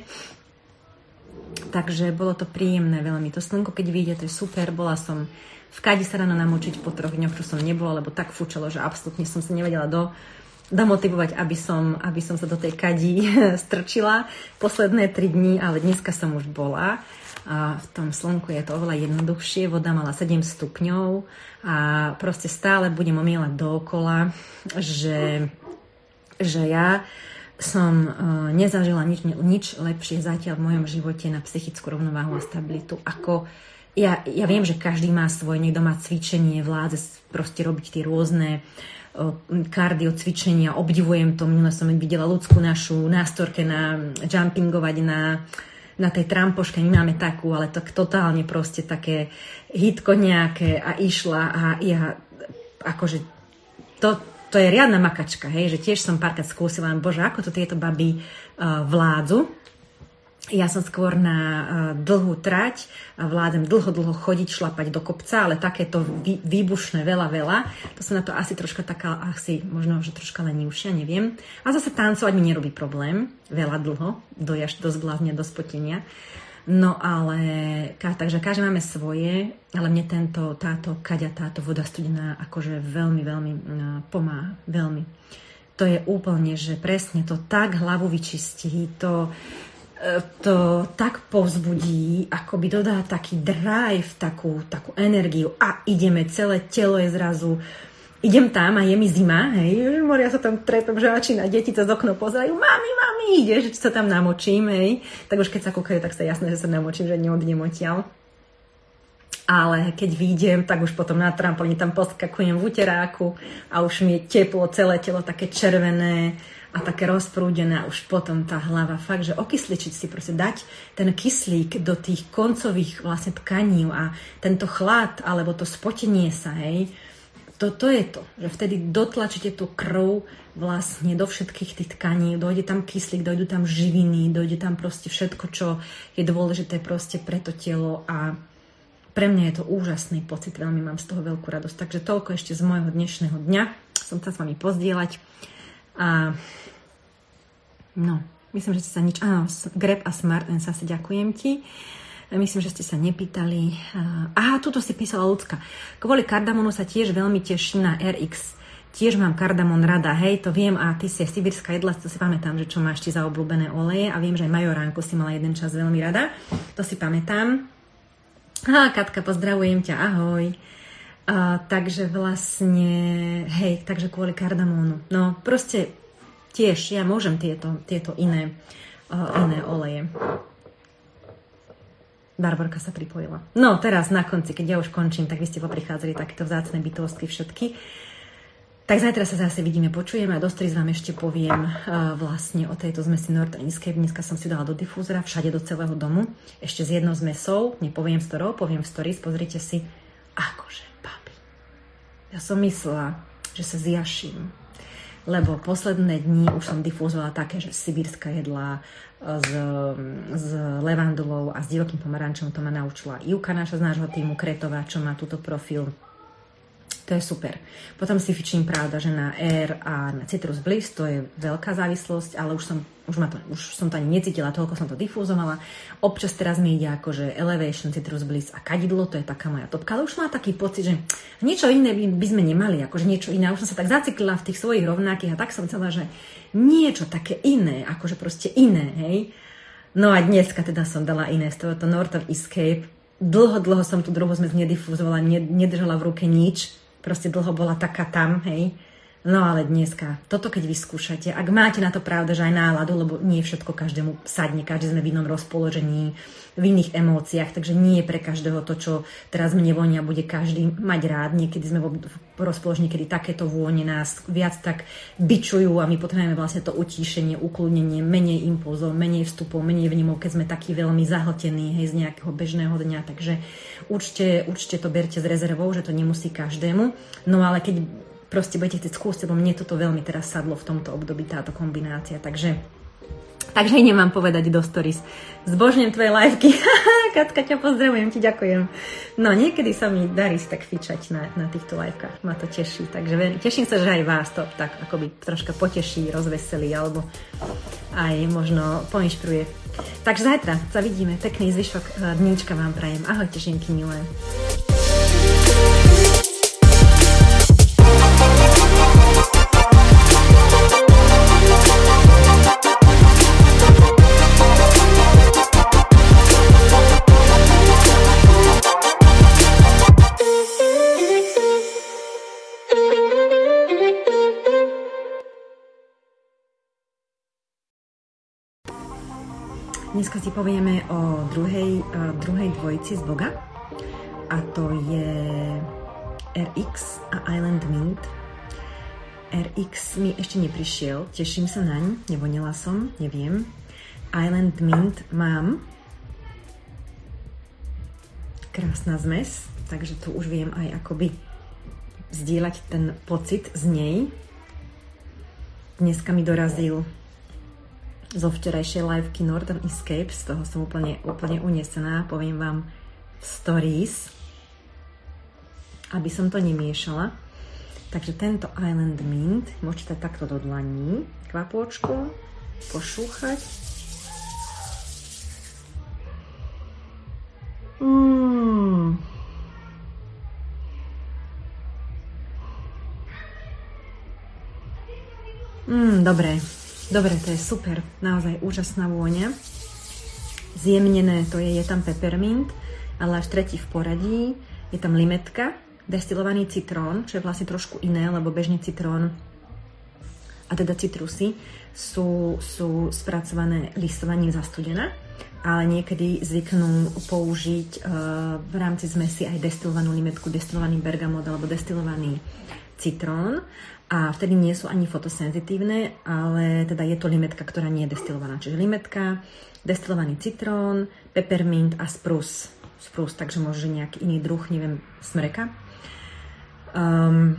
Takže bolo to príjemné veľmi. To slnko, keď vyjde, to je super. Bola som v kadi sa ráno namočiť po troch dňoch, čo som nebola, lebo tak fúčalo, že absolútne som sa nevedela do, domotivovať, aby som, aby som sa do tej kadi strčila posledné tri dni, ale dneska som už bola a v tom slnku je to oveľa jednoduchšie, voda mala 7 stupňov a proste stále budem omielať dookola, že, že ja som uh, nezažila nič, nič lepšie zatiaľ v mojom živote na psychickú rovnováhu a stabilitu, ako ja, ja viem, že každý má svoje, niekto má cvičenie, vládze proste robiť tie rôzne uh, kardio cvičenia, obdivujem to, minule som videla ľudskú našu nástorke na jumpingovať na na tej trampoške, my máme takú, ale tak totálne proste také hitko nejaké a išla a ja akože to, to je riadna makačka, hej, že tiež som párkrát skúsila, bože, ako to tieto baby uh, vládzu, ja som skôr na uh, dlhú trať, vládem dlho, dlho chodiť, šlapať do kopca, ale takéto vý, výbušné veľa, veľa, to som na to asi troška taká, asi možno, že troška lenivšia, neviem. A zase tancovať mi nerobí problém, veľa dlho, dojaž do zbláznia, do spotenia. No ale, takže každý máme svoje, ale mne tento, táto kaďa, táto voda studená akože veľmi, veľmi uh, pomáha, veľmi. To je úplne, že presne to tak hlavu vyčistí, to to tak povzbudí, ako by dodá taký drive, takú, takú energiu a ideme, celé telo je zrazu idem tam a je mi zima, hej, moria sa tam trepem, že na deti to okno pozerajú, mami, mami, ide, že sa tam namočím, hej, tak už keď sa kúkajú, tak sa jasné, že sa namočím, že neodnem odtiaľ. Ale keď výjdem, tak už potom na trampolíne tam poskakujem v uteráku a už mi je teplo, celé telo také červené, a také rozprúdené a už potom tá hlava fakt, že okysličiť si proste dať ten kyslík do tých koncových vlastne tkaní a tento chlad alebo to spotenie sa, hej, to, to je to, že vtedy dotlačíte tú krv vlastne do všetkých tých tkaní, dojde tam kyslík, dojdu tam živiny, dojde tam proste všetko, čo je dôležité proste pre to telo a pre mňa je to úžasný pocit, veľmi mám z toho veľkú radosť. Takže toľko ešte z môjho dnešného dňa. Som sa s vami pozdieľať. A no, myslím, že sa nič... Áno, Grab a Smart sa ďakujem ti. Myslím, že ste sa nepýtali. Aha, tuto si písala ľudská. Kvôli kardamonu sa tiež veľmi teším na RX. Tiež mám kardamon rada, hej, to viem a ty si aj sibírska jedla, to si pamätám, že čo máš ti za obľúbené oleje a viem, že aj majoránku si mala jeden čas veľmi rada, to si pamätám. Á, Katka, pozdravujem ťa, ahoj. Uh, takže vlastne, hej, takže kvôli kardamónu. No proste tiež ja môžem tieto, tieto iné, uh, iné oleje. Barborka sa pripojila. No teraz na konci, keď ja už končím, tak vy ste poprichádzali takéto vzácne bytosti všetky. Tak zajtra sa zase vidíme, počujeme a dostri vám ešte poviem uh, vlastne o tejto zmesi Escape. Dneska som si dala do difúzora všade do celého domu. Ešte z jednou zmesou, nepoviem z ktorou, poviem v stories, pozrite si, akože ja som myslela, že sa zjaším, lebo posledné dni už som difúzovala také, že sibírska jedla e, s, s levandulou a s divokým pomarančom, to ma naučila Ivka naša z nášho týmu Kretová, čo má túto profil to je super. Potom si fičím pravda, že na Air a na Citrus Bliss, to je veľká závislosť, ale už som, už, ma to, už som to ani necítila, toľko som to difúzovala. Občas teraz mi ide akože Elevation, Citrus Bliss a kadidlo, to je taká moja topka, ale už má taký pocit, že niečo iné by, by sme nemali, akože niečo iné. Už som sa tak zaciklila v tých svojich rovnakých a tak som chcela, že niečo také iné, akože proste iné, hej No a dneska teda som dala iné z tohoto Norton Escape. Dlho, dlho som tú druhú zmes nedifuzovala, nedržala v ruke nič. Proste dlho bola taká tam, hej. No ale dneska, toto keď vyskúšate, ak máte na to pravda, že aj náladu, lebo nie všetko každému sadne, každý sme v inom rozpoložení, v iných emóciách, takže nie pre každého to, čo teraz mne vonia, bude každý mať rád. Niekedy sme v rozpoložení, kedy takéto vône nás viac tak bičujú a my potrebujeme vlastne to utíšenie, ukludnenie, menej impulzov, menej vstupov, menej vnímov, keď sme takí veľmi zahltení hej, z nejakého bežného dňa. Takže určite, určite to berte s rezervou, že to nemusí každému. No ale keď proste budete chcieť skúsiť, lebo mne toto veľmi teraz sadlo v tomto období, táto kombinácia. Takže Takže idem vám povedať do stories. Zbožňujem tvoje liveky. Katka, ťa pozdravujem, ti ďakujem. No, niekedy sa mi darí si tak fičať na, na týchto livekách. Ma to teší. Takže teším sa, že aj vás to tak akoby troška poteší, rozveselí, alebo aj možno poinšpruje. Takže zajtra sa vidíme. Pekný zvyšok eh, dníčka vám prajem. Ahojte, ženky milé. Dneska si povieme o druhej, uh, druhej dvojici z Boga a to je RX a Island Mint. RX mi ešte neprišiel, teším sa naň, nevonila som, neviem. Island Mint mám. Krásna zmes, takže tu už viem aj akoby zdieľať ten pocit z nej. Dneska mi dorazil zo včerajšej liveky Northern Escape, z toho som úplne, úplne unesená, poviem vám stories, aby som to nemiešala. Takže tento Island Mint môžete takto do dlaní, kvapôčku, pošúchať. Mm. Mm, dobre, Dobre, to je super. Naozaj úžasná vôňa. Zjemnené to je, je tam peppermint, ale až tretí v poradí. Je tam limetka, destilovaný citrón, čo je vlastne trošku iné, lebo bežný citrón a teda citrusy sú, sú spracované listovaním za studena, ale niekedy zvyknú použiť uh, v rámci zmesi aj destilovanú limetku, destilovaný bergamot alebo destilovaný citrón a vtedy nie sú ani fotosenzitívne, ale teda je to limetka, ktorá nie je destilovaná. Čiže limetka, destilovaný citrón, peppermint a sprus. Sprus, takže môže nejaký iný druh, neviem, smreka. Um,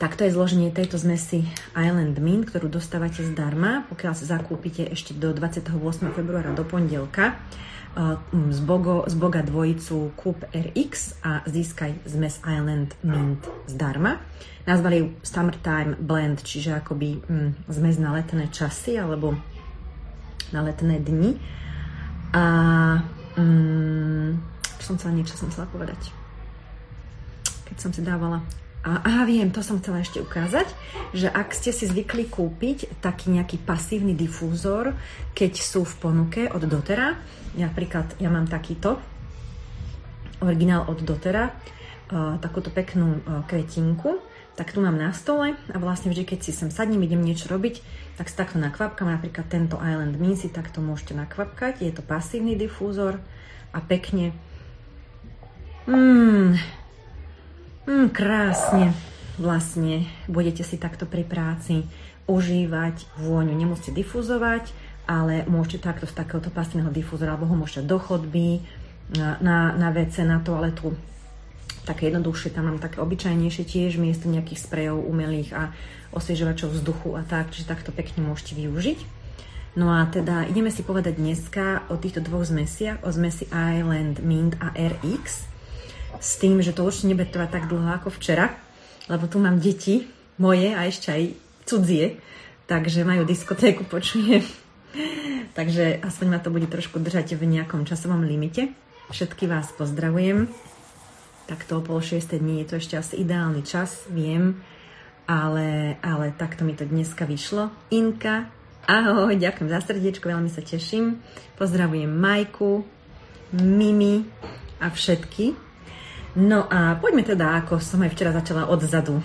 tak to je zloženie tejto zmesi Island Mint, ktorú dostávate zdarma, pokiaľ sa zakúpite ešte do 28. februára do pondelka z, Bogo, z Boga dvojicu Kúp RX a získaj zmes Island Mint zdarma. Nazvali ju Summertime Blend, čiže akoby mm, zmes na letné časy alebo na letné dni. A mm, som chcela, niečo som chcela povedať. Keď som si dávala a, aha, viem, to som chcela ešte ukázať, že ak ste si zvykli kúpiť taký nejaký pasívny difúzor, keď sú v ponuke od Dotera, napríklad ja mám takýto, originál od Dotera, uh, takúto peknú uh, kvetinku, tak tu mám na stole a vlastne vždy, keď si sem sadnem, idem niečo robiť, tak si takto nakvapkam, napríklad tento Island Min si takto môžete nakvapkať, je to pasívny difúzor a pekne mm, Mm, krásne vlastne budete si takto pri práci užívať vôňu. Nemusíte difuzovať, ale môžete takto z takéhoto pasívneho difúzora, alebo ho môžete do chodby, na, na WC, na toaletu. Také jednoduchšie, tam mám také obyčajnejšie tiež, miesto nejakých sprejov umelých a osviežovačov vzduchu a tak, čiže takto pekne môžete využiť. No a teda ideme si povedať dneska o týchto dvoch zmesiach, o zmesi Island Mint a RX s tým, že to určite nebude trvať tak dlho ako včera, lebo tu mám deti moje a ešte aj cudzie, takže majú diskotéku, počujem. takže aspoň ma to bude trošku držať v nejakom časovom limite. Všetky vás pozdravujem. Takto o pol šiestej dní je to ešte asi ideálny čas, viem, ale, ale takto mi to dneska vyšlo. Inka, Ahoj, ďakujem za srdiečko, veľmi sa teším. Pozdravujem Majku, Mimi a všetky. No a poďme teda, ako som aj včera začala odzadu.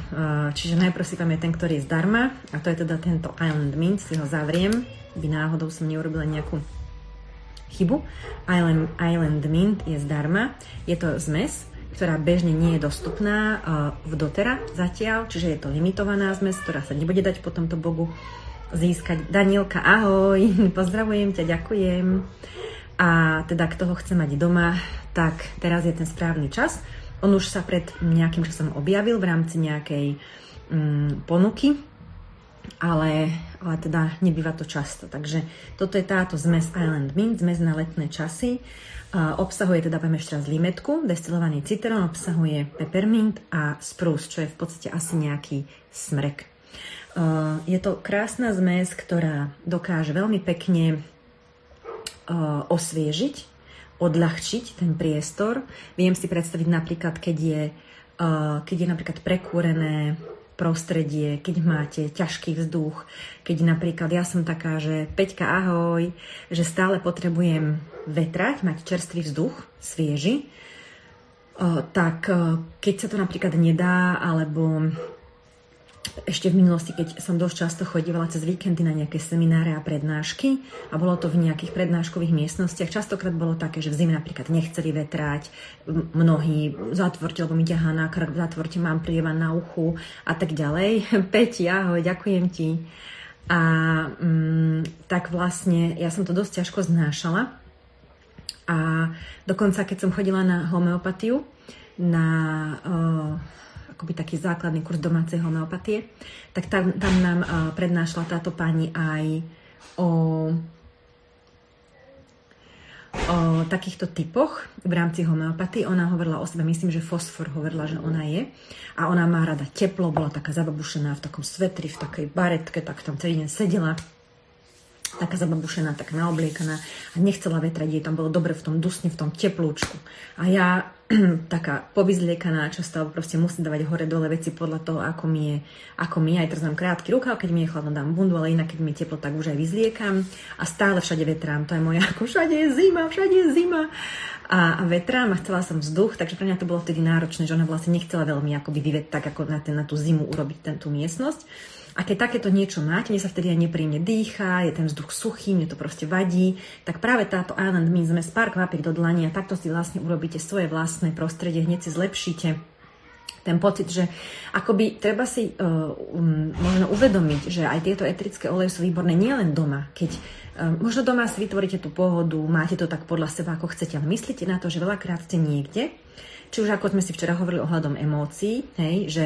Čiže najprv si je ten, ktorý je zdarma a to je teda tento Island Mint, si ho zavriem, by náhodou som neurobila nejakú chybu. Island, Island Mint je zdarma, je to zmes, ktorá bežne nie je dostupná v dotera zatiaľ, čiže je to limitovaná zmes, ktorá sa nebude dať po tomto bogu získať. Danielka, ahoj, pozdravujem ťa, ďakujem. A teda kto ho chce mať doma, tak teraz je ten správny čas. On už sa pred nejakým časom objavil v rámci nejakej mm, ponuky, ale, ale teda nebýva to často. Takže toto je táto zmes Island Mint, zmes na letné časy. Uh, obsahuje teda, poviem ešte raz, limetku, destilovaný citrón, obsahuje peppermint a spruce, čo je v podstate asi nejaký smrek. Uh, je to krásna zmes, ktorá dokáže veľmi pekne uh, osviežiť odľahčiť ten priestor. Viem si predstaviť napríklad, keď je, keď je napríklad prekúrené prostredie, keď máte ťažký vzduch, keď napríklad ja som taká, že Peťka ahoj, že stále potrebujem vetrať, mať čerstvý vzduch, svieži, tak keď sa to napríklad nedá, alebo ešte v minulosti, keď som dosť často chodívala cez víkendy na nejaké semináre a prednášky a bolo to v nejakých prednáškových miestnostiach, častokrát bolo také, že v zime napríklad nechceli vetrať, mnohí zatvorte, lebo mi ťahá na krk, zatvorte, mám prieva na uchu a tak ďalej. Peti, ahoj, ďakujem ti. A mm, tak vlastne ja som to dosť ťažko znášala a dokonca keď som chodila na homeopatiu, na uh, akoby taký základný kurz domácej homeopatie, tak tam, tam nám uh, prednášla táto pani aj o, o takýchto typoch v rámci homeopatie. Ona hovorila o sebe, myslím, že fosfor hovorila, že ona je. A ona má rada teplo, bola taká zababušená v takom svetri, v takej baretke, tak tam celý deň sedela taká zababušená, tak naobliekaná a nechcela vetrať, jej tam bolo dobre v tom dusne, v tom teplúčku. A ja taká povyzliekaná, často proste musím dávať hore-dole veci podľa toho, ako mi je, ako mi je. Aj teraz mám krátky rukav, keď mi je chladno, dám bundu, ale inak, keď mi je teplo, tak už aj vyzliekam. A stále všade vetrám, to je moja, ako všade je zima, všade je zima. A, a vetrám a chcela som vzduch, takže pre mňa to bolo vtedy náročné, že ona vlastne nechcela veľmi akoby vyvet tak ako na, ten, na tú zimu urobiť ten, tú miestnosť. A keď takéto niečo máte, mne sa vtedy aj nepríjemne dýcha, je ten vzduch suchý, mne to proste vadí, tak práve táto Island My sme pár kvapiek do dlani a takto si vlastne urobíte svoje vlastné prostredie, hneď si zlepšíte ten pocit, že akoby treba si uh, um, možno uvedomiť, že aj tieto etrické oleje sú výborné nielen doma, keď uh, možno doma si vytvoríte tú pohodu, máte to tak podľa seba, ako chcete, ale myslíte na to, že veľakrát ste niekde, či už ako sme si včera hovorili ohľadom emócií, hej, že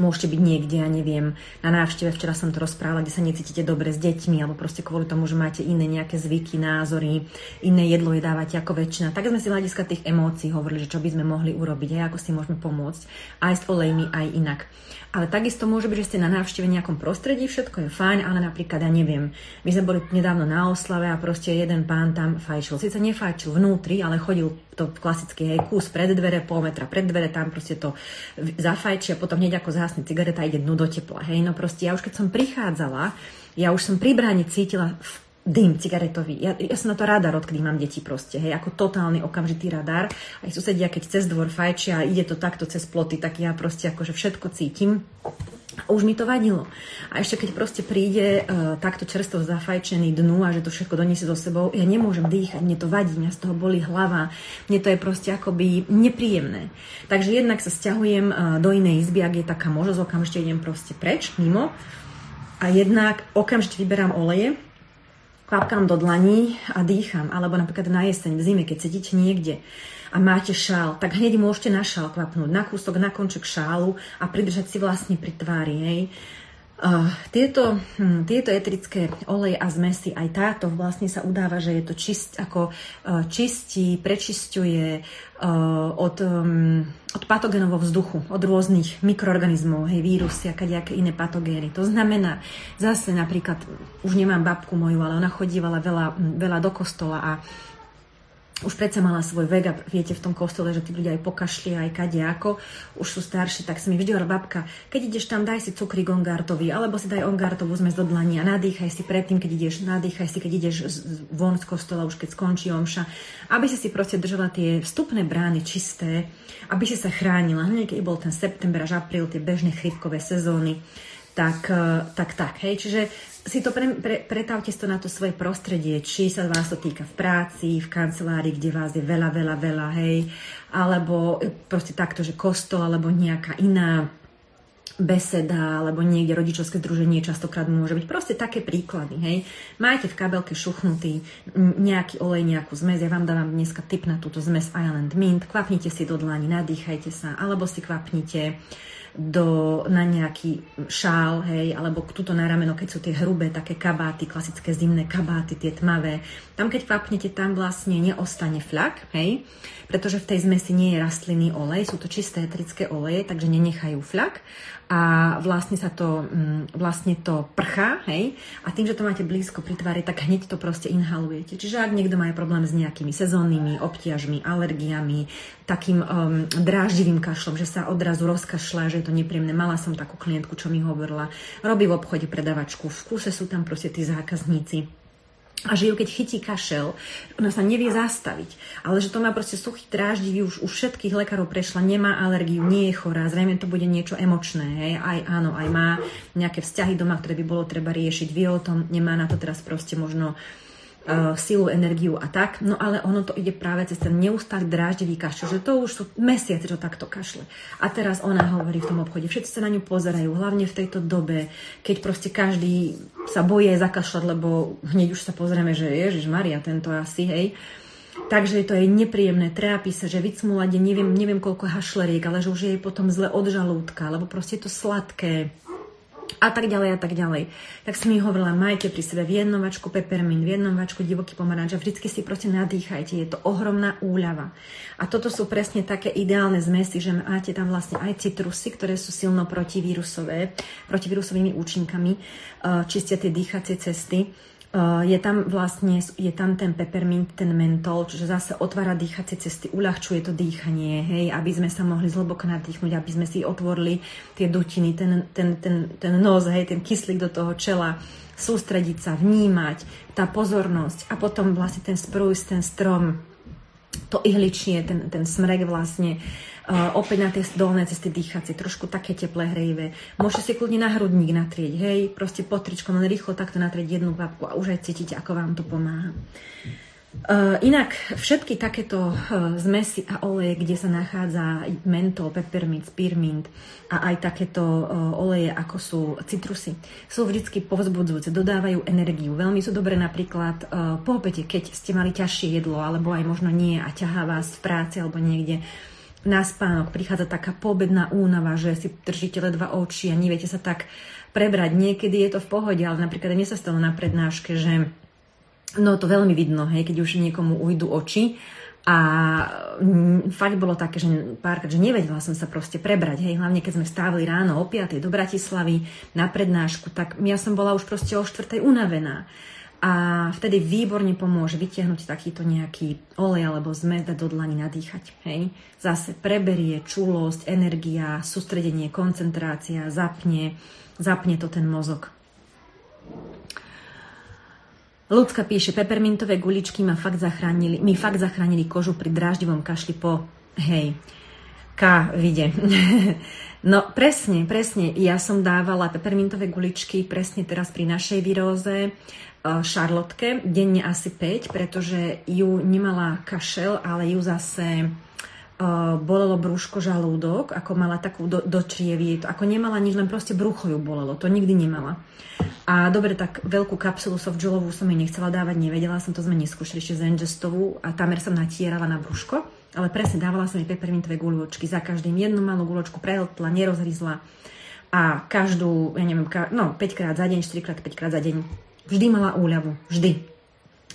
Môžete byť niekde, ja neviem, na návšteve, včera som to rozprávala, kde sa necítite dobre s deťmi, alebo proste kvôli tomu, že máte iné nejaké zvyky, názory, iné jedlo jedávate ako väčšina. Tak sme si hľadiska tých emócií hovorili, že čo by sme mohli urobiť, aj ako si môžeme pomôcť, aj s olejmi, aj inak. Ale takisto môže byť, že ste na návšteve v nejakom prostredí, všetko je fajn, ale napríklad, ja neviem, my sme boli nedávno na oslave a proste jeden pán tam fajčil. Sice nefajčil vnútri, ale chodil to klasicky, hej, kus pred dvere, pol metra pred dvere, tam proste to zafajčí a potom hneď ako zhasne cigareta ide dnu do tepla, hej. No proste ja už keď som prichádzala, ja už som pri bráni cítila dym cigaretový. Ja, ja som na to radar, odkedy mám deti proste, hej, ako totálny okamžitý radar. Aj susedia, keď cez dvor fajčia ide to takto cez ploty, tak ja proste akože všetko cítim. Už mi to vadilo. A ešte keď proste príde uh, takto čerstvo zafajčený dnu a že to všetko doniesie so sebou, ja nemôžem dýchať, mne to vadí, mňa z toho boli hlava, mne to je proste akoby nepríjemné. Takže jednak sa stiahujem uh, do inej izby, ak je taká možnosť, okamžite idem proste preč, mimo. A jednak okamžite vyberám oleje, kvapkám do dlaní a dýcham. Alebo napríklad na jeseň, v zime, keď sedíte niekde a máte šál, tak hneď môžete na šál kvapnúť, na kúsok, na konček šálu a pridržať si vlastne pri tvári. Hej. Tieto, hm, tieto etrické oleje a zmesy, aj táto vlastne sa udáva, že je to čist, ako uh, čistí, prečisťuje uh, od, um, od patogenového vzduchu, od rôznych mikroorganizmov, hej, vírusy a kadejaké iné patogény. To znamená, zase napríklad, už nemám babku moju, ale ona chodívala veľa, veľa do kostola a už predsa mala svoj vek a viete v tom kostole, že tí ľudia aj pokašli aj kade ako, už sú starší, tak si mi vždy hovorila babka, keď ideš tam, daj si cukrík ongartový, alebo si daj ongartovú zmes do dlani a nadýchaj si predtým, keď ideš, nadýchaj si, keď ideš von z kostola, už keď skončí omša, aby si si proste držala tie vstupné brány čisté, aby si sa chránila, hneď keď bol ten september až apríl, tie bežné chrypkové sezóny, tak, eh, tak, tak, hej, čiže si to pre, pre, pretávte to na to svoje prostredie, či sa vás to týka v práci, v kancelárii, kde vás je veľa, veľa, veľa, hej, alebo proste takto, že kostol, alebo nejaká iná beseda, alebo niekde rodičovské združenie častokrát môže byť. Proste také príklady, hej. Majte v kabelke šuchnutý nejaký olej, nejakú zmes. Ja vám dávam dneska tip na túto zmes Island Mint. Kvapnite si do dlani, nadýchajte sa, alebo si kvapnite uh, do, na nejaký šál, hej, alebo tuto na rameno, keď sú tie hrubé také kabáty, klasické zimné kabáty, tie tmavé. Tam, keď kvapnete, tam vlastne neostane flak, hej, pretože v tej zmesi nie je rastlinný olej, sú to čisté etrické oleje, takže nenechajú flak a vlastne sa to, mm, vlastne to prchá, hej, a tým, že to máte blízko pri tvári, tak hneď to proste inhalujete. Čiže ak niekto má problém s nejakými sezónnymi obtiažmi, alergiami, takým um, dráždivým kašlom, že sa odrazu rozkašľa, že je to nepríjemné. Mala som takú klientku, čo mi hovorila, robí v obchode predavačku, v kúse sú tam proste tí zákazníci a že ju keď chytí kašel, ona sa nevie zastaviť. Ale že to má proste suchý dráždivý, už u všetkých lekárov prešla, nemá alergiu, nie je chorá, zrejme to bude niečo emočné. Hej? Aj áno, aj má nejaké vzťahy doma, ktoré by bolo treba riešiť, vie o tom, nemá na to teraz proste možno uh, silu, energiu a tak. No ale ono to ide práve cez ten neustály dráždivý kašel, že to už sú mesiace, čo takto kašle. A teraz ona hovorí v tom obchode, všetci sa na ňu pozerajú, hlavne v tejto dobe, keď proste každý sa bojí aj zakašľať, lebo hneď už sa pozrieme, že Ježiš Maria, tento asi, hej. Takže to je nepríjemné, trápi sa, že vycmúľať neviem, neviem koľko hašleriek, ale že už je potom zle od žalúdka, lebo proste je to sladké a tak ďalej a tak ďalej. Tak som mi hovorila, majte pri sebe viennovačku pepermín, viennovačku divoký pomaranč a vždycky si proste nadýchajte, je to ohromná úľava. A toto sú presne také ideálne zmesy, že máte tam vlastne aj citrusy, ktoré sú silno protivírusové, protivírusovými účinkami, eh, čistia tie dýchacie cesty je tam vlastne, je tam ten peppermint, ten mentol, čiže zase otvára dýchacie cesty, uľahčuje to dýchanie, hej, aby sme sa mohli zhlboko nadýchnuť, aby sme si otvorili tie dutiny, ten, ten, ten, ten nos, hej, ten kyslík do toho čela, sústrediť sa, vnímať, tá pozornosť a potom vlastne ten sprújs, ten strom, to ihličie, ten, ten smrek vlastne, opäť na tie dolné cesty dýchacie, trošku také teplé, hrejivé. Môžete si kľudne na hrudník natrieť, hej, proste pod tričkom, len rýchlo takto natrieť jednu babku a už aj cítite, ako vám to pomáha. Uh, inak všetky takéto uh, zmesy a oleje, kde sa nachádza mentol, peppermint, spearmint a aj takéto uh, oleje, ako sú citrusy, sú vždy povzbudzujúce, dodávajú energiu. Veľmi sú dobré napríklad po obede, keď ste mali ťažšie jedlo, alebo aj možno nie a ťahá vás v práci alebo niekde na spánok, prichádza taká pobedná únava, že si držíte ledva oči a neviete sa tak prebrať. Niekedy je to v pohode, ale napríklad mne sa stalo na prednáške, že no to veľmi vidno, hej, keď už niekomu ujdu oči a fakt bolo také, že párkrát, že nevedela som sa proste prebrať, hej, hlavne keď sme stávali ráno o 5. do Bratislavy na prednášku, tak ja som bola už proste o 4. unavená a vtedy výborne pomôže vytiahnuť takýto nejaký olej alebo zmes do dlani nadýchať. Hej. Zase preberie čulosť, energia, sústredenie, koncentrácia, zapne, zapne to ten mozog. Ľudská píše, pepermintové guličky ma fakt zachránili, mi fakt zachránili kožu pri dráždivom kašli po, hej, K, vide. no presne, presne, ja som dávala pepermintové guličky presne teraz pri našej výroze Šarlotke, denne asi 5, pretože ju nemala kašel, ale ju zase uh, bolelo brúško, žalúdok, ako mala takú do, do čievy, ako nemala nič, len proste brucho ju bolelo, to nikdy nemala. A dobre, tak veľkú kapsulu softgelovú som jej nechcela dávať, nevedela som, to sme neskúšali ešte zengestovú a tamer som natierala na brúško, ale presne dávala som jej pepermintové guľočky, za každým jednu malú guľočku prehltla, nerozhryzla. A každú, ja neviem, ka, no 5 krát za deň, 4 krát, 5 krát za deň Vždy mala úľavu. Vždy.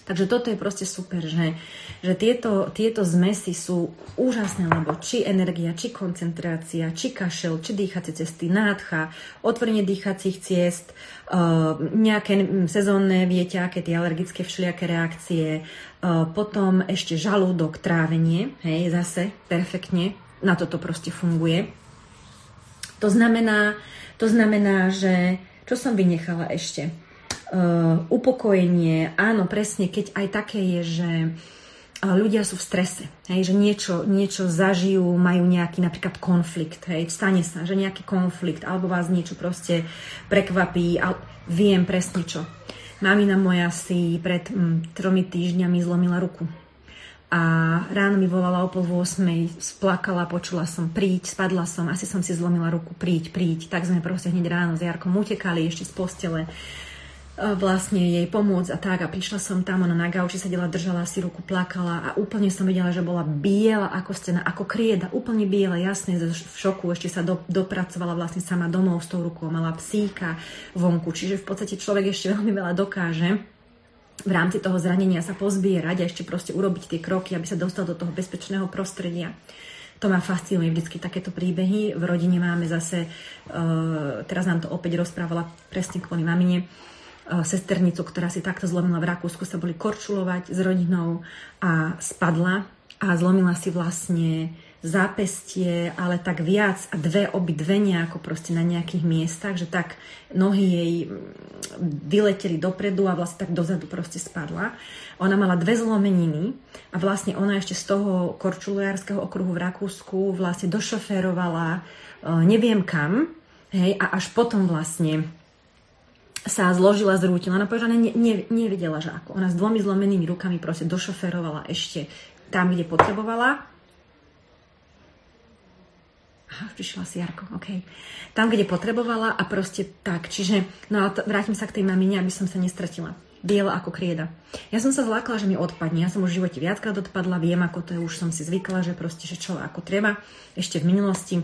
Takže toto je proste super, že, že tieto, tieto zmesy sú úžasné, lebo či energia, či koncentrácia, či kašel, či dýchacie cesty, nádcha, otvorenie dýchacích ciest, uh, nejaké sezónne, viete, aké tie alergické všelijaké reakcie, uh, potom ešte žalúdok, trávenie, hej, zase perfektne, na toto proste funguje. To znamená, to znamená, že čo som vynechala ešte? Uh, upokojenie, áno, presne, keď aj také je, že uh, ľudia sú v strese, hej, že niečo, niečo zažijú, majú nejaký napríklad konflikt, hej, stane sa, že nejaký konflikt, alebo vás niečo proste prekvapí, a viem presne čo. Mamina moja si pred mm, tromi týždňami zlomila ruku. A ráno mi volala o pol 8, splakala, počula som, príď, spadla som, asi som si zlomila ruku, príď, príď. Tak sme proste hneď ráno s Jarkom utekali ešte z postele vlastne jej pomôcť a tak a prišla som tam, ona na gauči sedela, držala si ruku, plakala a úplne som videla, že bola biela ako stena, ako krieda, úplne biela, jasne, v šoku ešte sa do, dopracovala vlastne sama domov s tou rukou, mala psíka vonku, čiže v podstate človek ešte veľmi veľa dokáže v rámci toho zranenia sa pozbierať a ešte proste urobiť tie kroky, aby sa dostal do toho bezpečného prostredia. To ma fascinuje vždycky takéto príbehy. V rodine máme zase, uh, teraz nám to opäť rozprávala presne kvôli mamine, Eh, sesternicu, ktorá si takto zlomila v Rakúsku, sa boli korčulovať s rodinou a spadla a zlomila si vlastne zápestie, ale tak viac a dve, obi dve nejako proste na nejakých miestach, že tak nohy jej vyleteli dopredu a vlastne tak dozadu proste spadla. Ona mala dve zlomeniny a vlastne ona ešte z toho korčuliarského okruhu v Rakúsku vlastne došoférovala eh, neviem kam, hej, a až potom vlastne sa zložila, zrútila. Ona povedala, že ne, ne, nevedela, že ako. Ona s dvomi zlomenými rukami proste došoferovala ešte tam, kde potrebovala. Aha, prišla si Jarko, OK. Tam, kde potrebovala a proste tak. Čiže, no a to, vrátim sa k tej mamine, aby som sa nestratila. Biela ako krieda. Ja som sa zlákala, že mi odpadne. Ja som už v živote viackrát odpadla, viem, ako to je, už som si zvykla, že proste, že čo ako treba. Ešte v minulosti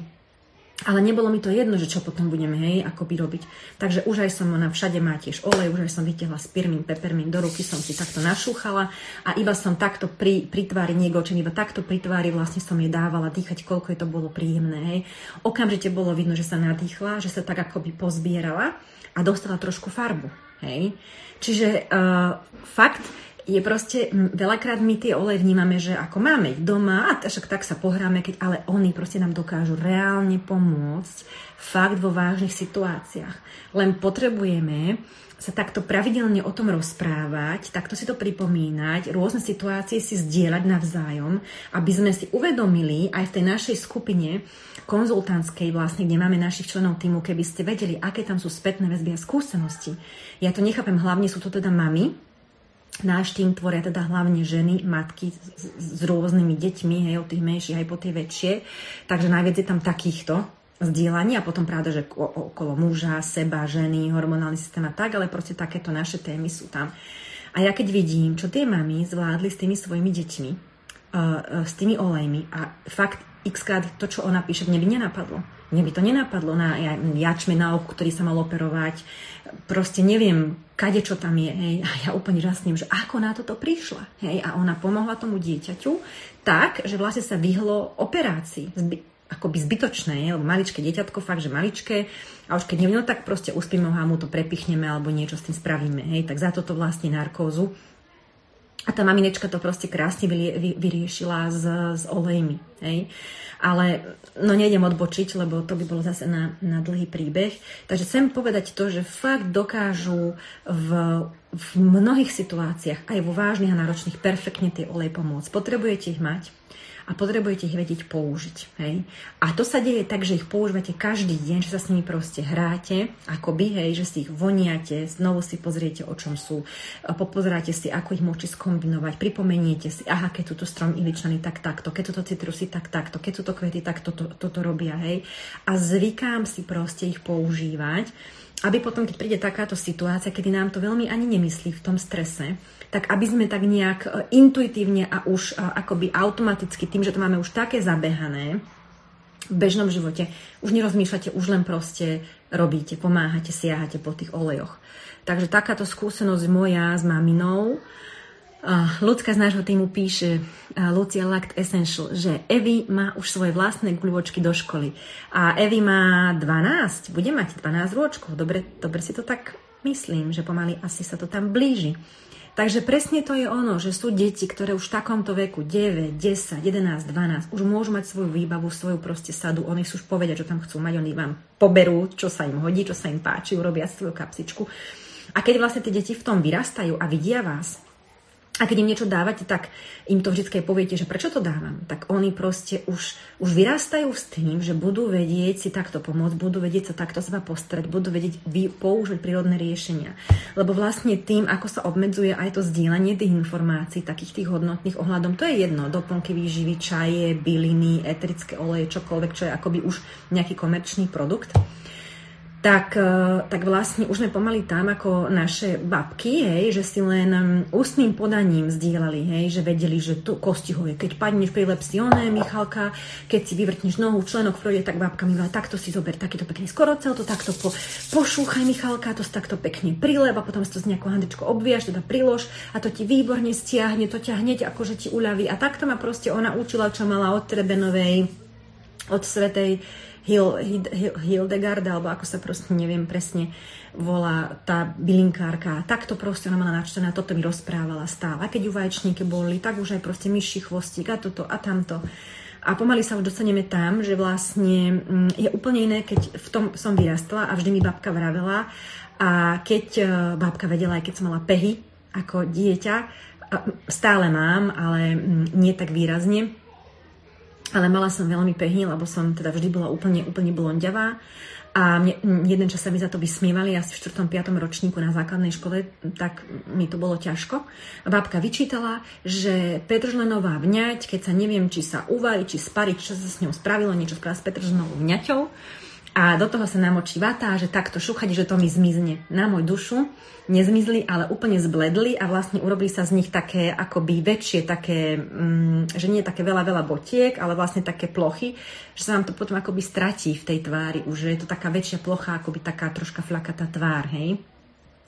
ale nebolo mi to jedno, že čo potom budeme, hej, akoby robiť. Takže už aj som, ona všade má tiež olej, už aj som vytiahla spirmín, pepermín, do ruky som si takto našúchala a iba som takto pri, pri tvári niegočen, iba takto pri tvári vlastne som jej dávala dýchať, koľko je to bolo príjemné, hej. Okamžite bolo vidno, že sa nadýchla, že sa tak akoby pozbierala a dostala trošku farbu, hej. Čiže uh, fakt, je proste, veľakrát my tie oleje vnímame, že ako máme ich doma, a však tak sa pohráme, keď, ale oni proste nám dokážu reálne pomôcť fakt vo vážnych situáciách. Len potrebujeme sa takto pravidelne o tom rozprávať, takto si to pripomínať, rôzne situácie si zdieľať navzájom, aby sme si uvedomili aj v tej našej skupine konzultantskej vlastne, kde máme našich členov týmu, keby ste vedeli, aké tam sú spätné väzby a skúsenosti. Ja to nechápem, hlavne sú to teda mami, Náš tým tvoria teda hlavne ženy, matky s, s rôznymi deťmi, hej, od tých menších aj po tie väčšie. Takže najviac je tam takýchto zdieľaní a potom pravda, že okolo muža, seba, ženy, hormonálny systém a tak, ale proste takéto naše témy sú tam. A ja keď vidím, čo tie mami zvládli s tými svojimi deťmi, uh, uh, s tými olejmi a fakt xkrát to, čo ona píše, mne by nenapadlo. Mne by to nenapadlo na jačme na oku, ktorý sa mal operovať. Proste neviem, kade čo tam je. Hej. A ja úplne žasnem, že ako na toto prišla. Hej. A ona pomohla tomu dieťaťu tak, že vlastne sa vyhlo operácii. Zby, akoby zbytočné, lebo maličké dieťatko, fakt, že maličké. A už keď neviem, no tak proste uspíme ho a mu to prepichneme alebo niečo s tým spravíme. Hej. Tak za toto vlastne narkózu. A tá maminečka to proste krásne vyriešila s, s olejmi. Hej. Ale no nejdem odbočiť, lebo to by bolo zase na, na dlhý príbeh. Takže chcem povedať to, že fakt dokážu v, v mnohých situáciách, aj vo vážnych a náročných, perfektne tie olej pomôcť. Potrebujete ich mať a potrebujete ich vedieť použiť. Hej? A to sa deje tak, že ich používate každý deň, že sa s nimi proste hráte, akoby, hej, že si ich voniate, znovu si pozriete, o čom sú, popozeráte si, ako ich môžete skombinovať, pripomeniete si, aha, keď túto strom iličaný, tak takto, keď toto citrusy, tak takto, keď sú to kvety, tak toto, toto robia, hej. A zvykám si proste ich používať, aby potom, keď príde takáto situácia, kedy nám to veľmi ani nemyslí v tom strese, tak aby sme tak nejak e, intuitívne a už e, akoby automaticky, tým, že to máme už také zabehané v bežnom živote, už nerozmýšľate, už len proste robíte, pomáhate, siahate po tých olejoch. Takže takáto skúsenosť moja s maminou Ľudská z nášho týmu píše, Lucia Lact Essential, že Evi má už svoje vlastné guľočky do školy. A Evi má 12, bude mať 12 rôčkov. Dobre, dobre si to tak myslím, že pomaly asi sa to tam blíži. Takže presne to je ono, že sú deti, ktoré už v takomto veku 9, 10, 11, 12 už môžu mať svoju výbavu, svoju proste sadu, oni sú už povedia, čo tam chcú mať, oni vám poberú, čo sa im hodí, čo sa im páči, urobia svoju kapsičku. A keď vlastne tie deti v tom vyrastajú a vidia vás, a keď im niečo dávate, tak im to vždy poviete, že prečo to dávam. Tak oni proste už, už vyrastajú s tým, že budú vedieť si takto pomôcť, budú vedieť sa takto seba postrať, budú vedieť vy, použiť prírodné riešenia. Lebo vlastne tým, ako sa obmedzuje aj to zdieľanie tých informácií, takých tých hodnotných ohľadom, to je jedno, doplnky výživy, čaje, byliny, eterické oleje, čokoľvek, čo je akoby už nejaký komerčný produkt tak, e, tak vlastne už sme pomaly tam ako naše babky, hej, že si len ústnym podaním zdieľali, hej, že vedeli, že to kostihoje, keď padneš pri lepsioné, Michalka, keď si vyvrtneš nohu, členok projde, tak babka mi takto si zober takýto pekný skorocel, to takto po, pošúchaj Michalka, to si takto pekne prileb a potom si to z nejakou handečkou obviaš, teda prilož a to ti výborne stiahne, to ťa hneď akože ti uľaví. A takto ma proste ona učila, čo mala od Trebenovej, od Svetej Hil, Hil, Hildegard, alebo ako sa proste neviem presne volá tá bylinkárka. Takto proste ona mala načtené toto mi rozprávala stále. A keď ju vaječníky boli, tak už aj proste myší chvostík a toto a tamto. A pomaly sa už dostaneme tam, že vlastne mm, je úplne iné, keď v tom som vyrastla a vždy mi babka vravela a keď e, babka vedela, aj keď som mala pehy ako dieťa, stále mám, ale mm, nie tak výrazne, ale mala som veľmi pehy, lebo som teda vždy bola úplne, úplne blondiavá. A mne, jeden čas sa mi za to vysmievali, asi v 4. 5. ročníku na základnej škole, tak mi to bolo ťažko. A babka vyčítala, že Petržlenová vňať, keď sa neviem, či sa uvarí, či spariť, čo sa s ňou spravilo, niečo spraviť s Petržlenovou vňaťou, a do toho sa namočí vata, že takto šúchať, že to mi zmizne. Na môj dušu nezmizli, ale úplne zbledli a vlastne urobili sa z nich také akoby väčšie, také, mm, že nie také veľa, veľa botiek, ale vlastne také plochy, že sa vám to potom akoby stratí v tej tvári, už že je to taká väčšia plocha, akoby taká troška flakatá tvár, hej.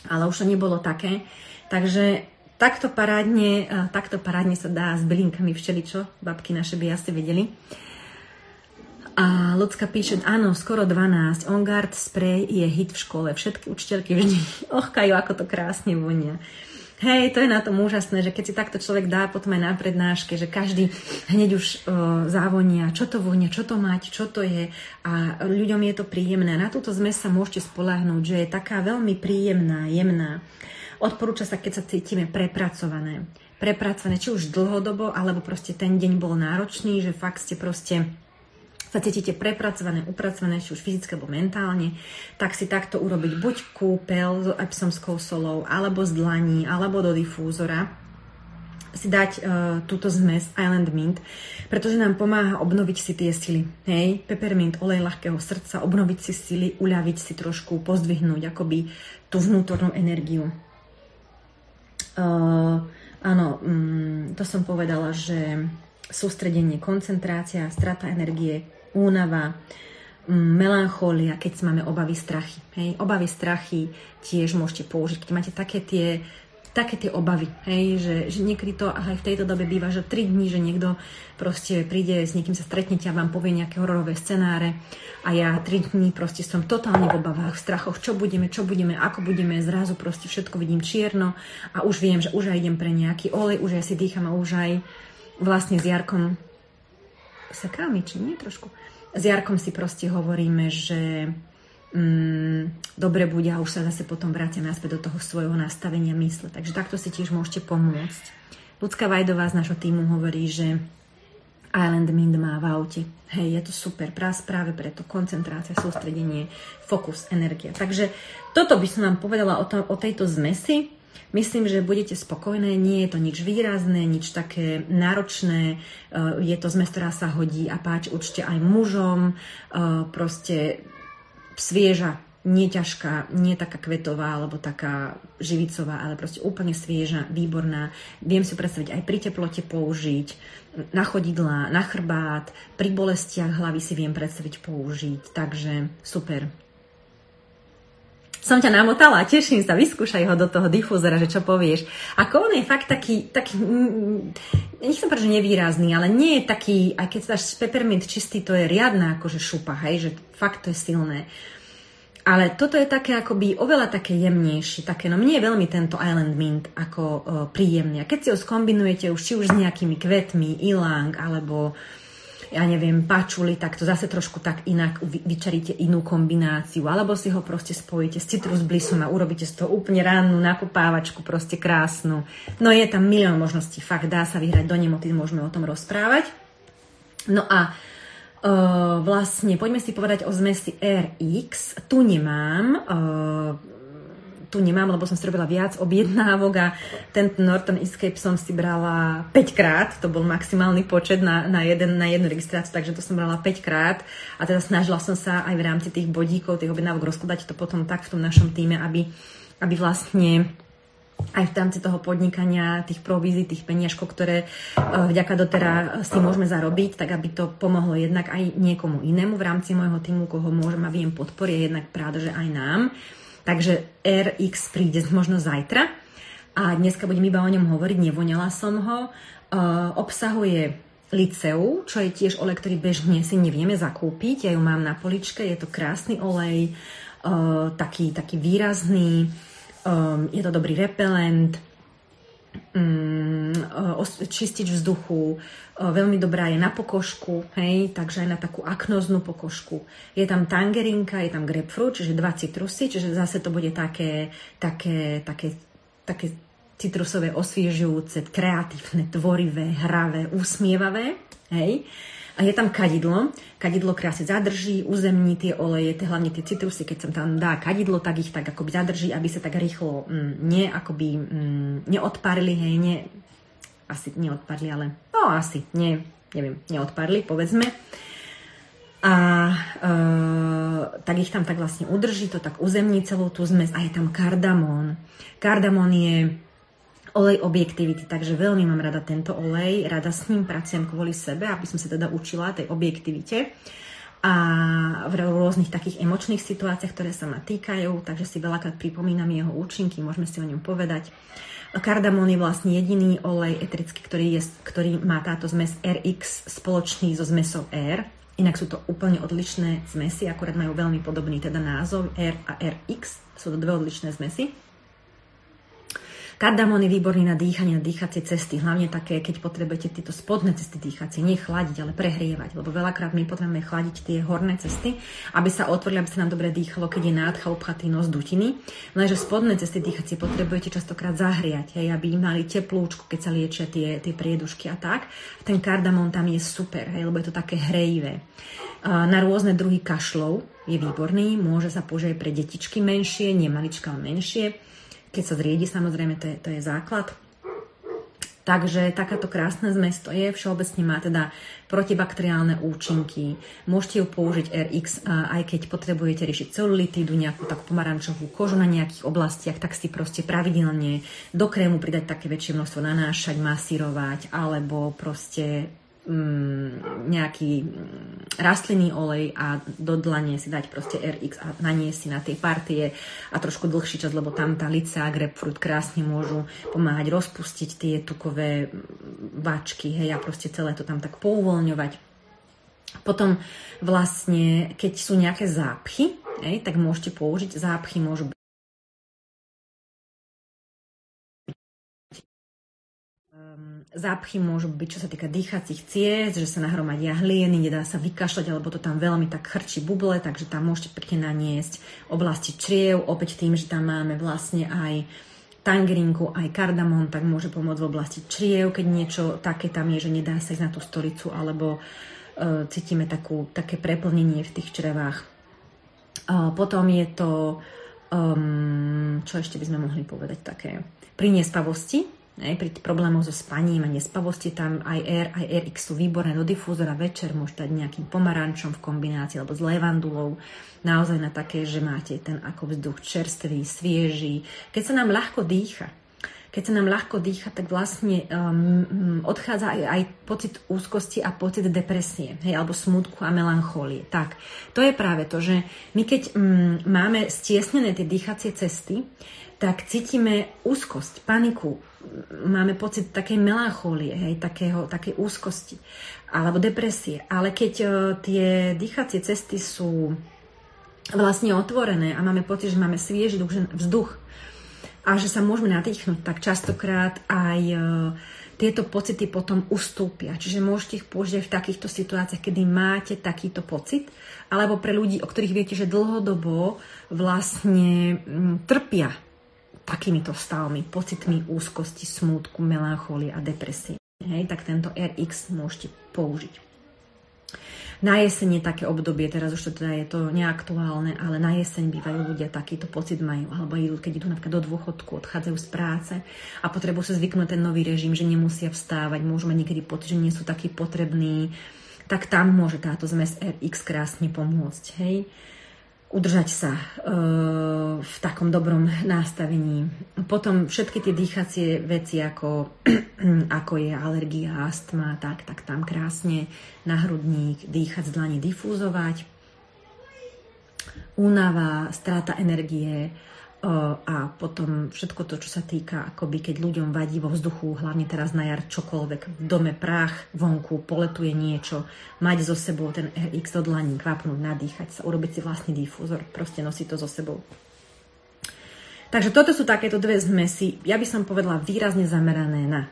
Ale už to nebolo také. Takže takto parádne, takto parádne sa dá s bylinkami všeličo, babky naše by asi vedeli. A Lucka píše, áno, skoro 12. On Guard spray je hit v škole. Všetky učiteľky vždy ochkajú, ako to krásne vonia. Hej, to je na tom úžasné, že keď si takto človek dá potom aj na prednáške, že každý hneď už o, závonia, čo to vonia, čo to mať, čo to je a ľuďom je to príjemné. Na túto zmes sa môžete spolahnúť, že je taká veľmi príjemná, jemná. Odporúča sa, keď sa cítime prepracované. Prepracované, či už dlhodobo, alebo proste ten deň bol náročný, že fakt ste proste sa cítite prepracované, upracované, či už fyzicky alebo mentálne, tak si takto urobiť buď kúpel s epsomskou solou, alebo z dlaní, alebo do difúzora, si dať uh, túto zmes Island Mint, pretože nám pomáha obnoviť si tie sily. Hej, peppermint, olej ľahkého srdca, obnoviť si sily, uľaviť si trošku, pozdvihnúť akoby tú vnútornú energiu. Uh, áno, um, to som povedala, že sústredenie, koncentrácia, strata energie, únava, mm, melanchólia, keď máme obavy, strachy. Hej? Obavy, strachy tiež môžete použiť. Keď máte také tie, také tie obavy, hej? Že, že niekedy to aj v tejto dobe býva, že 3 dní, že niekto proste príde, s niekým sa stretnete a vám povie nejaké hororové scenáre a ja 3 dní proste som totálne v obavách, v strachoch, čo budeme, čo budeme, ako budeme, zrazu proste všetko vidím čierno a už viem, že už aj idem pre nejaký olej, už aj si dýcham a už aj vlastne s Jarkom sekáme, či nie trošku s Jarkom si proste hovoríme, že mm, dobre bude a už sa zase potom vrátia naspäť do toho svojho nastavenia mysle. Takže takto si tiež môžete pomôcť. Ľudská Vajdová z našho týmu hovorí, že Island Mind má v aute. Hej, je to super, práve preto koncentrácia, sústredenie, fokus, energia. Takže toto by som vám povedala o, to, o tejto zmesi. Myslím, že budete spokojné, nie je to nič výrazné, nič také náročné, eh, je to zmes, ktorá sa hodí a páči určite aj mužom, eh, proste svieža, nie ťažká, nie taká kvetová alebo taká živicová, ale proste úplne svieža, výborná. Viem si predstaviť aj pri teplote použiť, na chodidlá, na chrbát, pri bolestiach hlavy si viem predstaviť použiť, takže super. Som ťa namotala, teším sa, vyskúšaj ho do toho difúzora, že čo povieš. Ako on je fakt taký, taký nechcem povedať, že nevýrazný, ale nie je taký, aj keď dáš peppermint čistý, to je riadna akože šupa, hej, že fakt to je silné. Ale toto je také akoby oveľa také jemnejšie, také, no mne je veľmi tento Island Mint ako uh, príjemný. A keď si ho skombinujete už či už s nejakými kvetmi, ilang, alebo ja neviem, pačuli, tak to zase trošku tak inak vyčaríte inú kombináciu. Alebo si ho proste spojíte s citrus blissom a urobíte z toho úplne rannú nakopávačku, proste krásnu. No je tam milión možností, fakt dá sa vyhrať do nemoty, môžeme o tom rozprávať. No a Uh, vlastne poďme si povedať o zmesi RX. Tu nemám uh, tu nemám, lebo som si robila viac objednávok a ten Norton Escape som si brala 5 krát, to bol maximálny počet na, na, jeden, na jednu registráciu, takže to som brala 5 krát a teda snažila som sa aj v rámci tých bodíkov, tých objednávok rozkladať to potom tak v tom našom týme, aby, aby vlastne aj v rámci toho podnikania, tých provízií, tých peniažkov, ktoré uh, vďaka dotera si môžeme zarobiť, tak aby to pomohlo jednak aj niekomu inému v rámci môjho týmu, koho môžem a viem podporiť, jednak práve, že aj nám. Takže RX príde možno zajtra a dneska budem iba o ňom hovoriť, nevoňala som ho. Uh, obsahuje liceu, čo je tiež olej, ktorý bežne si nevieme zakúpiť. Ja ju mám na poličke, je to krásny olej, uh, taký, taký výrazný, um, je to dobrý repelent, čistič vzduchu, veľmi dobrá je na pokožku, hej, takže aj na takú aknoznú pokožku. Je tam tangerinka, je tam grapefruit, čiže dva citrusy, čiže zase to bude také, také, také, také citrusové osviežujúce, kreatívne, tvorivé, hravé, usmievavé, hej. A je tam kadidlo. Kadidlo krásne zadrží, uzemní tie oleje, tie, hlavne tie citrusy, keď sa tam dá kadidlo, tak ich tak akoby zadrží, aby sa tak rýchlo mm, ne, akoby, mm, neodparili, hej, ne, asi neodpadli, ale no asi, nie, neviem, neodpadli, povedzme. A e, tak ich tam tak vlastne udrží, to tak uzemní celú tú zmes a je tam kardamón. Kardamón je olej objektivity, takže veľmi mám rada tento olej, rada s ním pracujem kvôli sebe, aby som sa teda učila tej objektivite a v rôznych takých emočných situáciách, ktoré sa ma týkajú, takže si veľakrát pripomínam jeho účinky, môžeme si o ňom povedať. Kardamón je vlastne jediný olej eterický, ktorý, je, ktorý má táto zmes RX spoločný so zmesou R. Inak sú to úplne odlišné zmesy, akorát majú veľmi podobný teda názov R a RX. Sú to dve odlišné zmesy. Kardamón je výborný na dýchanie, na dýchacie cesty, hlavne také, keď potrebujete tieto spodné cesty dýchacie, nie chladiť, ale prehrievať, lebo veľakrát my potrebujeme chladiť tie horné cesty, aby sa otvorili, aby sa nám dobre dýchalo, keď je nádcha, obchatý nos, dutiny. Lenže spodné cesty dýchacie potrebujete častokrát zahriať, hej, aby mali teplúčku, keď sa liečia tie, tie priedušky a tak. Ten kardamón tam je super, hej, lebo je to také hrejivé. Na rôzne druhy kašlov je výborný, môže sa použiť pre detičky menšie, nie malička, ale menšie keď sa zriedi, samozrejme, to je, to je základ. Takže takáto krásna zmes to je, všeobecne má teda protibakteriálne účinky. Môžete ju použiť RX, aj keď potrebujete riešiť celulitídu, nejakú takú pomarančovú kožu na nejakých oblastiach, tak si proste pravidelne do krému pridať také väčšie množstvo, nanášať, masírovať, alebo proste mm, nejaký mm, rastlinný olej a do dlane si dať proste RX a naniesť si na tej partie a trošku dlhší čas, lebo tam tá lica a grapefruit krásne môžu pomáhať rozpustiť tie tukové váčky, hej, a proste celé to tam tak pouvoľňovať. Potom vlastne, keď sú nejaké zápchy, hej, tak môžete použiť, zápchy môžu Zápchy môžu byť, čo sa týka dýchacích ciest, že sa nahromadia hlieny, nedá sa vykašľať, alebo to tam veľmi tak chrčí buble, takže tam môžete pekne naniesť oblasti čriev, opäť tým, že tam máme vlastne aj tangerinku, aj kardamón, tak môže pomôcť v oblasti čriev, keď niečo také tam je, že nedá sa ísť na tú stolicu, alebo uh, cítime takú, také preplnenie v tých črevách. Uh, potom je to, um, čo ešte by sme mohli povedať také, pri aj pri problémoch so spaním a nespavosti tam aj R, RX sú výborné do difúzora večer, môžete dať nejakým pomarančom v kombinácii alebo s levandulou. Naozaj na také, že máte ten ako vzduch čerstvý, svieži. Keď sa nám ľahko dýcha, keď sa nám ľahko dýcha, tak vlastne um, odchádza aj, aj pocit úzkosti a pocit depresie, hej, alebo smutku a melanchólie. Tak, to je práve to, že my keď um, máme stiesnené tie dýchacie cesty, tak cítime úzkosť, paniku, máme pocit takej melanchólie, hej, takého, takej úzkosti alebo depresie. Ale keď uh, tie dýchacie cesty sú vlastne otvorené a máme pocit, že máme svieži vzduch a že sa môžeme nadýchnuť, tak častokrát aj uh, tieto pocity potom ustúpia. Čiže môžete ich použiť v takýchto situáciách, kedy máte takýto pocit, alebo pre ľudí, o ktorých viete, že dlhodobo vlastne m, trpia takýmito stavmi, pocitmi úzkosti, smútku, melancholii a depresie. Hej, tak tento RX môžete použiť. Na jeseň je také obdobie, teraz už to teda je to neaktuálne, ale na jeseň bývajú ľudia takýto pocit majú, alebo idú, keď idú napríklad do dôchodku, odchádzajú z práce a potrebujú sa zvyknúť ten nový režim, že nemusia vstávať, môžu mať niekedy pocit, že nie sú takí potrební, tak tam môže táto zmes RX krásne pomôcť. Hej udržať sa e, v takom dobrom nastavení. Potom všetky tie dýchacie veci, ako, ako je alergia, astma, tak, tak tam krásne na hrudník, dýchať z dlani, difúzovať. Únava, strata energie, a potom všetko to, čo sa týka, akoby keď ľuďom vadí vo vzduchu, hlavne teraz na jar čokoľvek, v dome prach, vonku, poletuje niečo, mať so sebou ten RX do dlaní, kvapnúť, nadýchať sa, urobiť si vlastný difúzor, proste nosiť to so sebou. Takže toto sú takéto dve zmesy, ja by som povedala výrazne zamerané na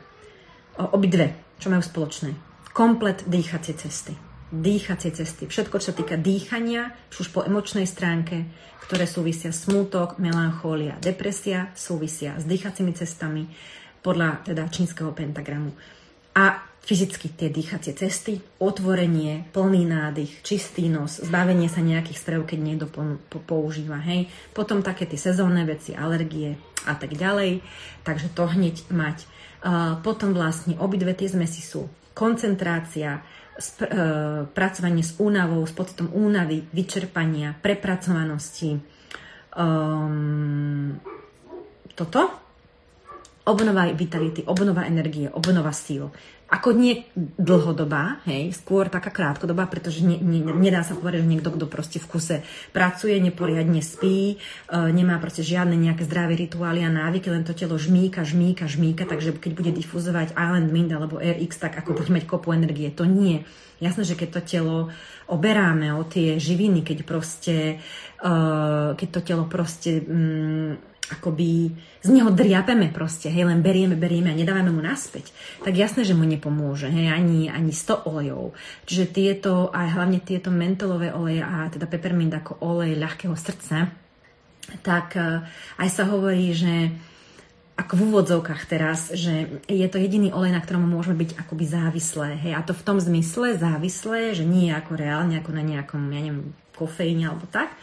obidve, čo majú spoločné. Komplet dýchacie cesty dýchacie cesty. Všetko, čo sa týka dýchania, už po emočnej stránke, ktoré súvisia smútok, melanchólia, depresia, súvisia s dýchacími cestami podľa teda čínskeho pentagramu. A fyzicky tie dýchacie cesty, otvorenie, plný nádych, čistý nos, zbavenie sa nejakých sprejov, keď niekto po, používa, hej. Potom také tie sezónne veci, alergie a tak ďalej. Takže to hneď mať. Uh, potom vlastne obidve tie zmesi sú koncentrácia, sp- e, pracovanie s únavou, s pocitom únavy, vyčerpania, prepracovanosti. Um, toto obnova vitality, obnova energie, obnova síl ako nie dlhodobá, hej, skôr taká krátkodobá, pretože ne, ne, nedá sa povedať, že niekto, kto proste v kuse pracuje, neporiadne spí, e, nemá proste žiadne nejaké zdravé rituály a návyky, len to telo žmíka, žmíka, žmíka, takže keď bude difuzovať Island Wind alebo RX, tak ako bude mať kopu energie, to nie. Jasné, že keď to telo oberáme o tie živiny, keď proste, e, keď to telo proste... Mm, akoby z neho driapeme proste, hej, len berieme, berieme a nedávame mu naspäť, tak jasné, že mu nepomôže, hej, ani, ani 100 olejov. Čiže tieto, aj hlavne tieto mentolové oleje a teda peppermint ako olej ľahkého srdca, tak eh, aj sa hovorí, že ako v úvodzovkách teraz, že je to jediný olej, na ktorom môžeme byť akoby závislé. Hej? A to v tom zmysle závislé, že nie ako reálne, ako na nejakom, ja neviem, kofeíne alebo tak,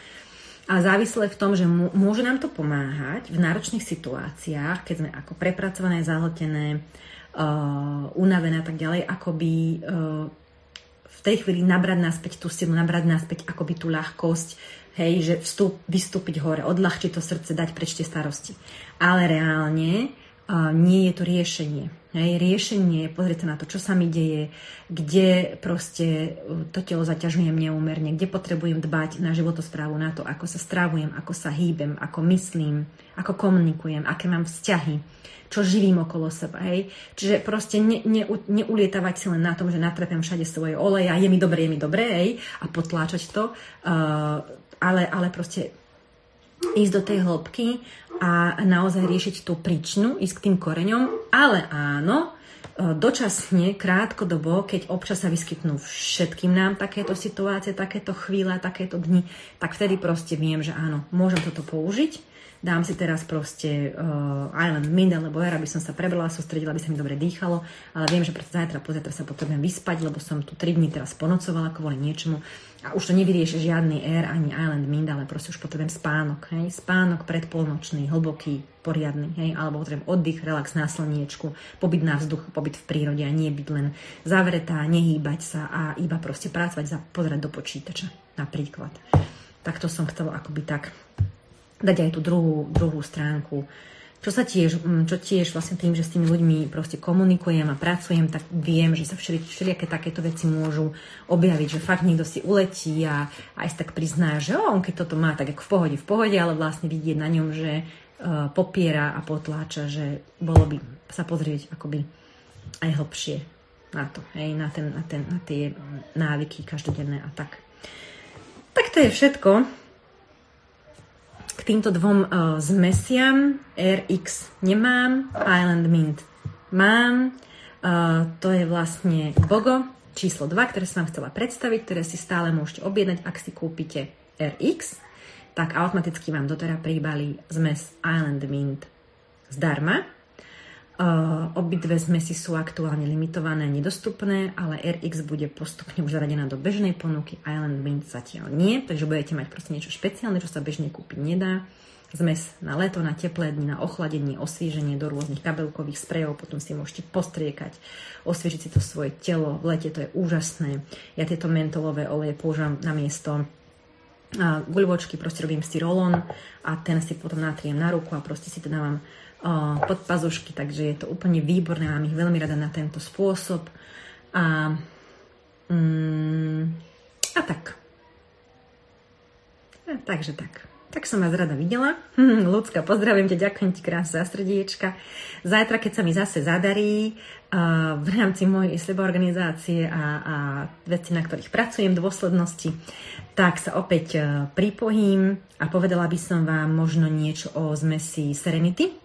a závislé v tom, že môže nám to pomáhať v náročných situáciách, keď sme ako prepracované, zahltené, uh, unavené a tak ďalej, akoby uh, v tej chvíli nabrať naspäť tú silu, nabrať naspäť akoby tú ľahkosť, hej, že vstup, vystúpiť hore, odľahčiť to srdce, dať preč tie starosti. Ale reálne nie je to riešenie. Hej, riešenie je pozrieť sa na to, čo sa mi deje, kde proste uh, to telo zaťažujem neúmerne, kde potrebujem dbať na životosprávu, na to, ako sa strávujem, ako sa hýbem, ako myslím, ako komunikujem, aké mám vzťahy, čo živím okolo seba. Hej. Čiže proste ne, ne, neulietavať si len na tom, že natrepem všade svoje oleje a je mi dobre, je mi dobre, hej, a potláčať to, uh, ale, ale proste ísť do tej hĺbky a naozaj riešiť tú príčinu, ísť k tým koreňom, ale áno, e, dočasne, krátkodobo, keď občas sa vyskytnú všetkým nám takéto situácie, takéto chvíle, takéto dni, tak vtedy proste viem, že áno, môžem toto použiť. Dám si teraz proste uh, Island Mind alebo Air, aby som sa prebrala, sústredila, aby sa mi dobre dýchalo, ale viem, že pre zajtra, pozajtra sa potrebujem vyspať, lebo som tu 3 dní teraz ponocovala kvôli niečomu a už to nevyrieši žiadny Air ani Island Mind, ale proste už potrebujem spánok, hej, spánok predpolnočný, hlboký, poriadny, hej, alebo potrebujem oddych, relax na slniečku, pobyt na vzduchu, pobyt v prírode a nie byť len zavretá, nehýbať sa a iba proste pracovať, za, pozerať do počítača napríklad. Tak to som chcela akoby tak dať aj tú druhú, druhú stránku čo sa tiež, mm, čo tiež vlastne tým, že s tými ľuďmi proste komunikujem a pracujem, tak viem, že sa všeli, všelijaké takéto veci môžu objaviť, že fakt niekto si uletí a aj tak prizná, že on keď toto má, tak ako v pohode, v pohode, ale vlastne vidieť na ňom, že uh, popiera a potláča, že bolo by sa pozrieť akoby aj hlbšie na to, hej, na, ten, na, ten, na tie návyky každodenné a tak. Tak to je všetko k týmto dvom uh, zmesiam RX nemám, Island Mint mám. Uh, to je vlastne Bogo číslo 2, ktoré som vám chcela predstaviť, ktoré si stále môžete objednať, ak si kúpite RX, tak automaticky vám doteraz príbali zmes Island Mint zdarma. Uh, obidve zmesy sú aktuálne limitované, nedostupné, ale RX bude postupne už zaradená do bežnej ponuky, Island Mint zatiaľ nie, takže budete mať proste niečo špeciálne, čo sa bežne kúpiť nedá. Zmes na leto, na teplé dni, na ochladenie, osvieženie do rôznych kabelkových sprejov, potom si môžete postriekať, osviežiť si to svoje telo. V lete to je úžasné. Ja tieto mentolové oleje používam na miesto guľvočky, proste robím si rolon a ten si potom natriem na ruku a proste si to dávam pod pazušky, takže je to úplne výborné, mám ich veľmi rada na tento spôsob. A, mm, a tak. A, takže tak. Tak som vás rada videla. Ľudská, pozdravím ťa, ďakujem ti krásne za srdiečka. Zajtra, keď sa mi zase zadarí uh, v rámci mojej seba organizácie a, a veci, na ktorých pracujem, dôslednosti, tak sa opäť uh, pripojím a povedala by som vám možno niečo o zmesi Serenity,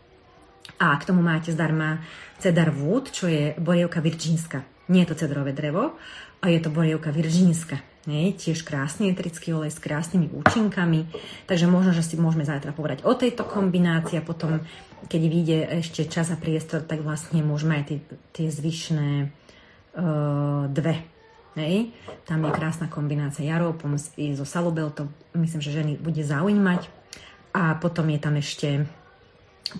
a k tomu máte zdarma cedar wood, čo je borievka virčínska. Nie je to cedrové drevo, a je to borievka virčínska. Nie, tiež krásny etrický olej s krásnymi účinkami. Takže možno, že si môžeme zajtra povedať o tejto kombinácii a potom, keď vyjde ešte čas a priestor, tak vlastne môžeme aj tie, tie zvyšné uh, dve. Hej. Tam je krásna kombinácia jaropom so salubeltom. Myslím, že ženy bude zaujímať. A potom je tam ešte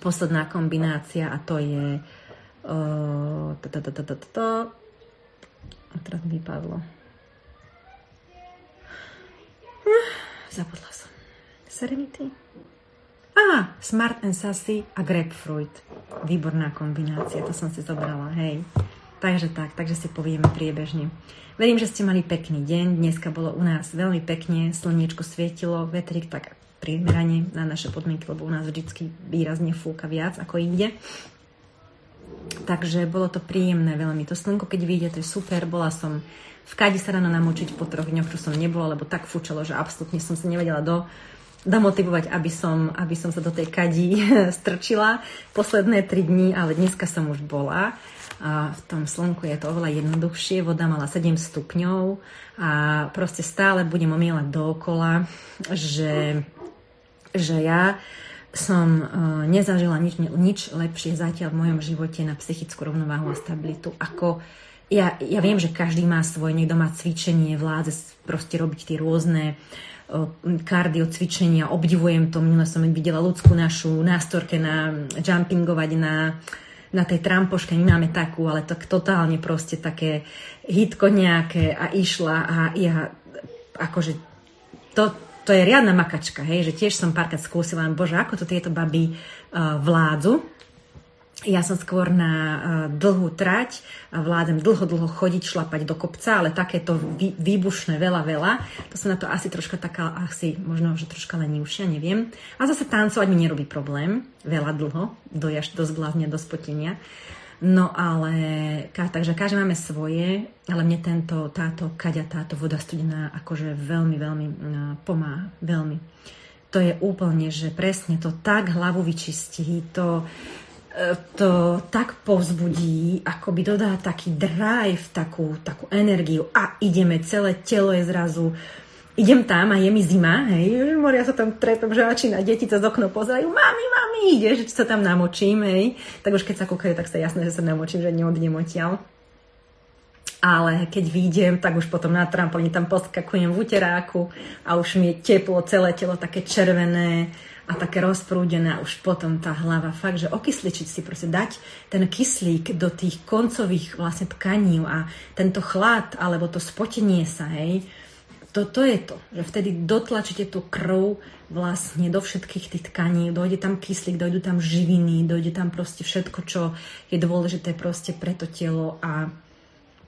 posledná kombinácia a to je a teraz mi vypadlo. Zabudla som. Serenity? Á, Smart and Sassy a Grapefruit. Výborná kombinácia, to som si zobrala, hej. Takže tak, takže si povieme priebežne. Verím, že ste mali pekný deň. Dneska bolo u nás veľmi pekne, slniečko svietilo, vetrik tak primerane na naše podmienky, lebo u nás vždy výrazne fúka viac ako inde. Takže bolo to príjemné veľmi. To slnko, keď vyjde, to je super. Bola som v kadi sa ráno namočiť po troch dňoch, čo som nebola, lebo tak fúčalo, že absolútne som sa nevedela do, domotivovať, aby som, aby som sa do tej kadi strčila posledné tri dní, ale dneska som už bola. A v tom slnku je to oveľa jednoduchšie, voda mala 7 stupňov a proste stále budem omielať dookola, že že ja som uh, nezažila nič, nič lepšie zatiaľ v mojom živote na psychickú rovnováhu a stabilitu, ako ja, ja viem, že každý má svoje, niekto má cvičenie, vládze proste robiť tie rôzne uh, kardio cvičenia, obdivujem to, minule som videla ľudskú našu nástorke na jumpingovať na, na tej trampoške, my máme takú, ale tak totálne proste také hitko nejaké a išla a ja akože to, to je riadna makačka, hej, že tiež som párkrát skúsila, bože, ako to tieto baby uh, vládzu. Ja som skôr na uh, dlhú trať a vládem dlho, dlho chodiť, šlapať do kopca, ale takéto vý, výbušné veľa, veľa. To som na to asi troška taká, asi možno, že troška lenivšia, neviem. A zase tancovať mi nerobí problém, veľa dlho, do, až do zbláznia, do spotenia. No ale, takže každý máme svoje, ale mne tento, táto kaďa, táto voda studená akože veľmi, veľmi pomáha. Veľmi. To je úplne, že presne to tak hlavu vyčistí, to, e, to tak povzbudí, akoby dodá taký drive, takú, takú energiu a ideme, celé telo je zrazu idem tam a je mi zima, hej, moria sa tam trepem, že začína deti cez okno pozerajú, mami, mami, ide, že sa tam namočím, hej. Tak už keď sa kúkajú, tak sa jasné, že sa namočím, že neodnem odtiaľ. Ale keď výjdem, tak už potom na trampolíne tam poskakujem v uteráku a už mi je teplo, celé telo také červené a také rozprúdené a už potom tá hlava fakt, že okysličiť si, proste dať ten kyslík do tých koncových vlastne tkaní a tento chlad alebo to spotenie sa, hej, to, to je to, že vtedy dotlačíte tú krv vlastne do všetkých tých tkaní, dojde tam kyslík, dojdu tam živiny, dojde tam proste všetko, čo je dôležité proste pre to telo a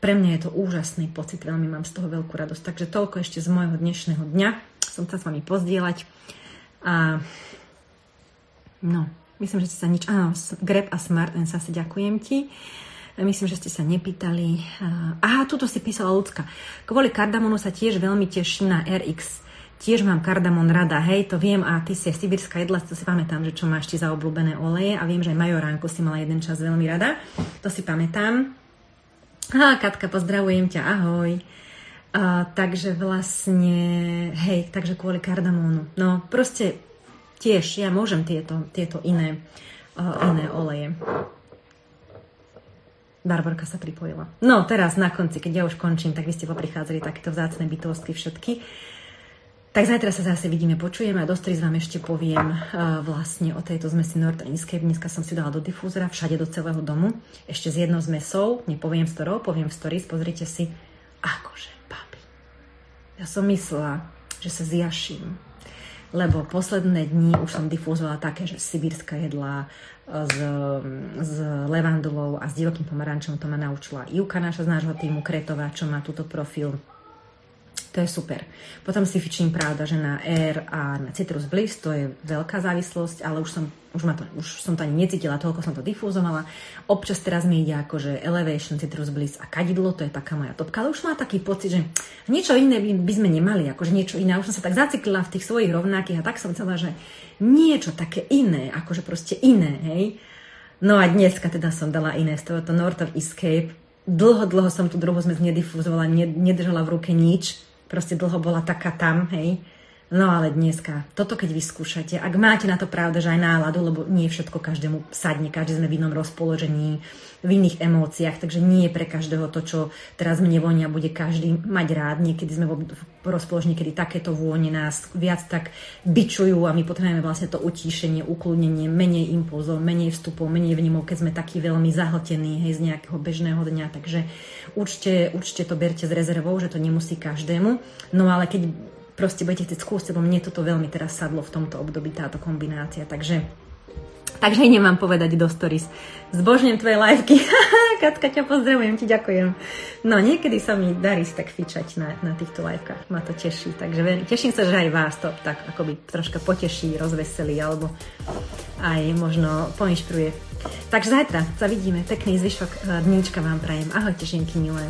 pre mňa je to úžasný pocit, veľmi mám z toho veľkú radosť. Takže toľko ešte z môjho dnešného dňa. Som sa s vami pozdieľať. A no, myslím, že ste sa nič... Áno, Grab a Smart sa si ďakujem ti. Myslím, že ste sa nepýtali. Aha, tuto si písala ľudská. Kvôli kardamonu sa tiež veľmi teším na RX. Tiež mám kardamon rada, hej, to viem a ty si sibirská jedla, to si pamätám, že čo máš ti za obľúbené oleje a viem, že aj majoránku si mala jeden čas veľmi rada, to si pamätám. Á, Katka, pozdravujem ťa, ahoj. A, takže vlastne, hej, takže kvôli kardamónu. No, proste tiež ja môžem tieto, tieto iné, uh, iné oleje. Barborka sa pripojila. No teraz na konci, keď ja už končím, tak vy ste poprichádzali takéto vzácne bytosti všetky. Tak zajtra sa zase vidíme, počujeme a dostri vám ešte poviem uh, vlastne o tejto zmesi Escape. Dneska som si dala do difúzora všade do celého domu. Ešte s jednou zmesou, nepoviem s ktorou, poviem v stories, pozrite si. Akože, papi. Ja som myslela, že sa zjaším. Lebo posledné dni už som difúzovala také, že sibírska jedlá, s, s levandulou a s divokým pomarančom, to ma naučila Juka, naša z nášho týmu Kretová, čo má túto profil. To je super. Potom si fičím pravda, že na Air a na Citrus Bliss to je veľká závislosť, ale už som, už, ma to, už som to ani necítila, toľko som to difúzovala. Občas teraz mi ide akože Elevation, Citrus Bliss a kadidlo, to je taká moja topka, ale už má taký pocit, že niečo iné by, by sme nemali, akože niečo iné. Už som sa tak zaciklila v tých svojich rovnakých a tak som chcela, že niečo také iné, akože proste iné, hej. No a dneska teda som dala iné z tohoto North of Escape. Dlho, dlho som tú druhú zmes nedifuzovala, nedržala v ruke nič. Proste dlho bola taká tam, hej. No ale dneska, toto keď vyskúšate, ak máte na to pravda, že aj náladu, lebo nie všetko každému sadne, každý sme v inom rozpoložení, v iných emóciách, takže nie pre každého to, čo teraz mne vonia, bude každý mať rád. Niekedy sme v rozpoložení, kedy takéto vône nás viac tak bičujú a my potrebujeme vlastne to utíšenie, ukludnenie, menej impulzov, menej vstupov, menej vnímov, keď sme takí veľmi zahltení hej, z nejakého bežného dňa. Takže určite, určite to berte s rezervou, že to nemusí každému. No ale keď proste budete chcieť skúsiť, lebo mne toto veľmi teraz sadlo v tomto období, táto kombinácia. Takže Takže idem vám povedať do stories. Zbožňujem tvoje liveky. Katka, ťa pozdravujem, ti ďakujem. No, niekedy sa mi darí tak fičať na, na týchto livekách. Ma to teší. Takže teším sa, že aj vás to tak akoby troška poteší, rozveselí, alebo aj možno poinšpiruje. Takže zajtra sa vidíme. Pekný zvyšok eh, dníčka vám prajem. Ahojte, ženky milé.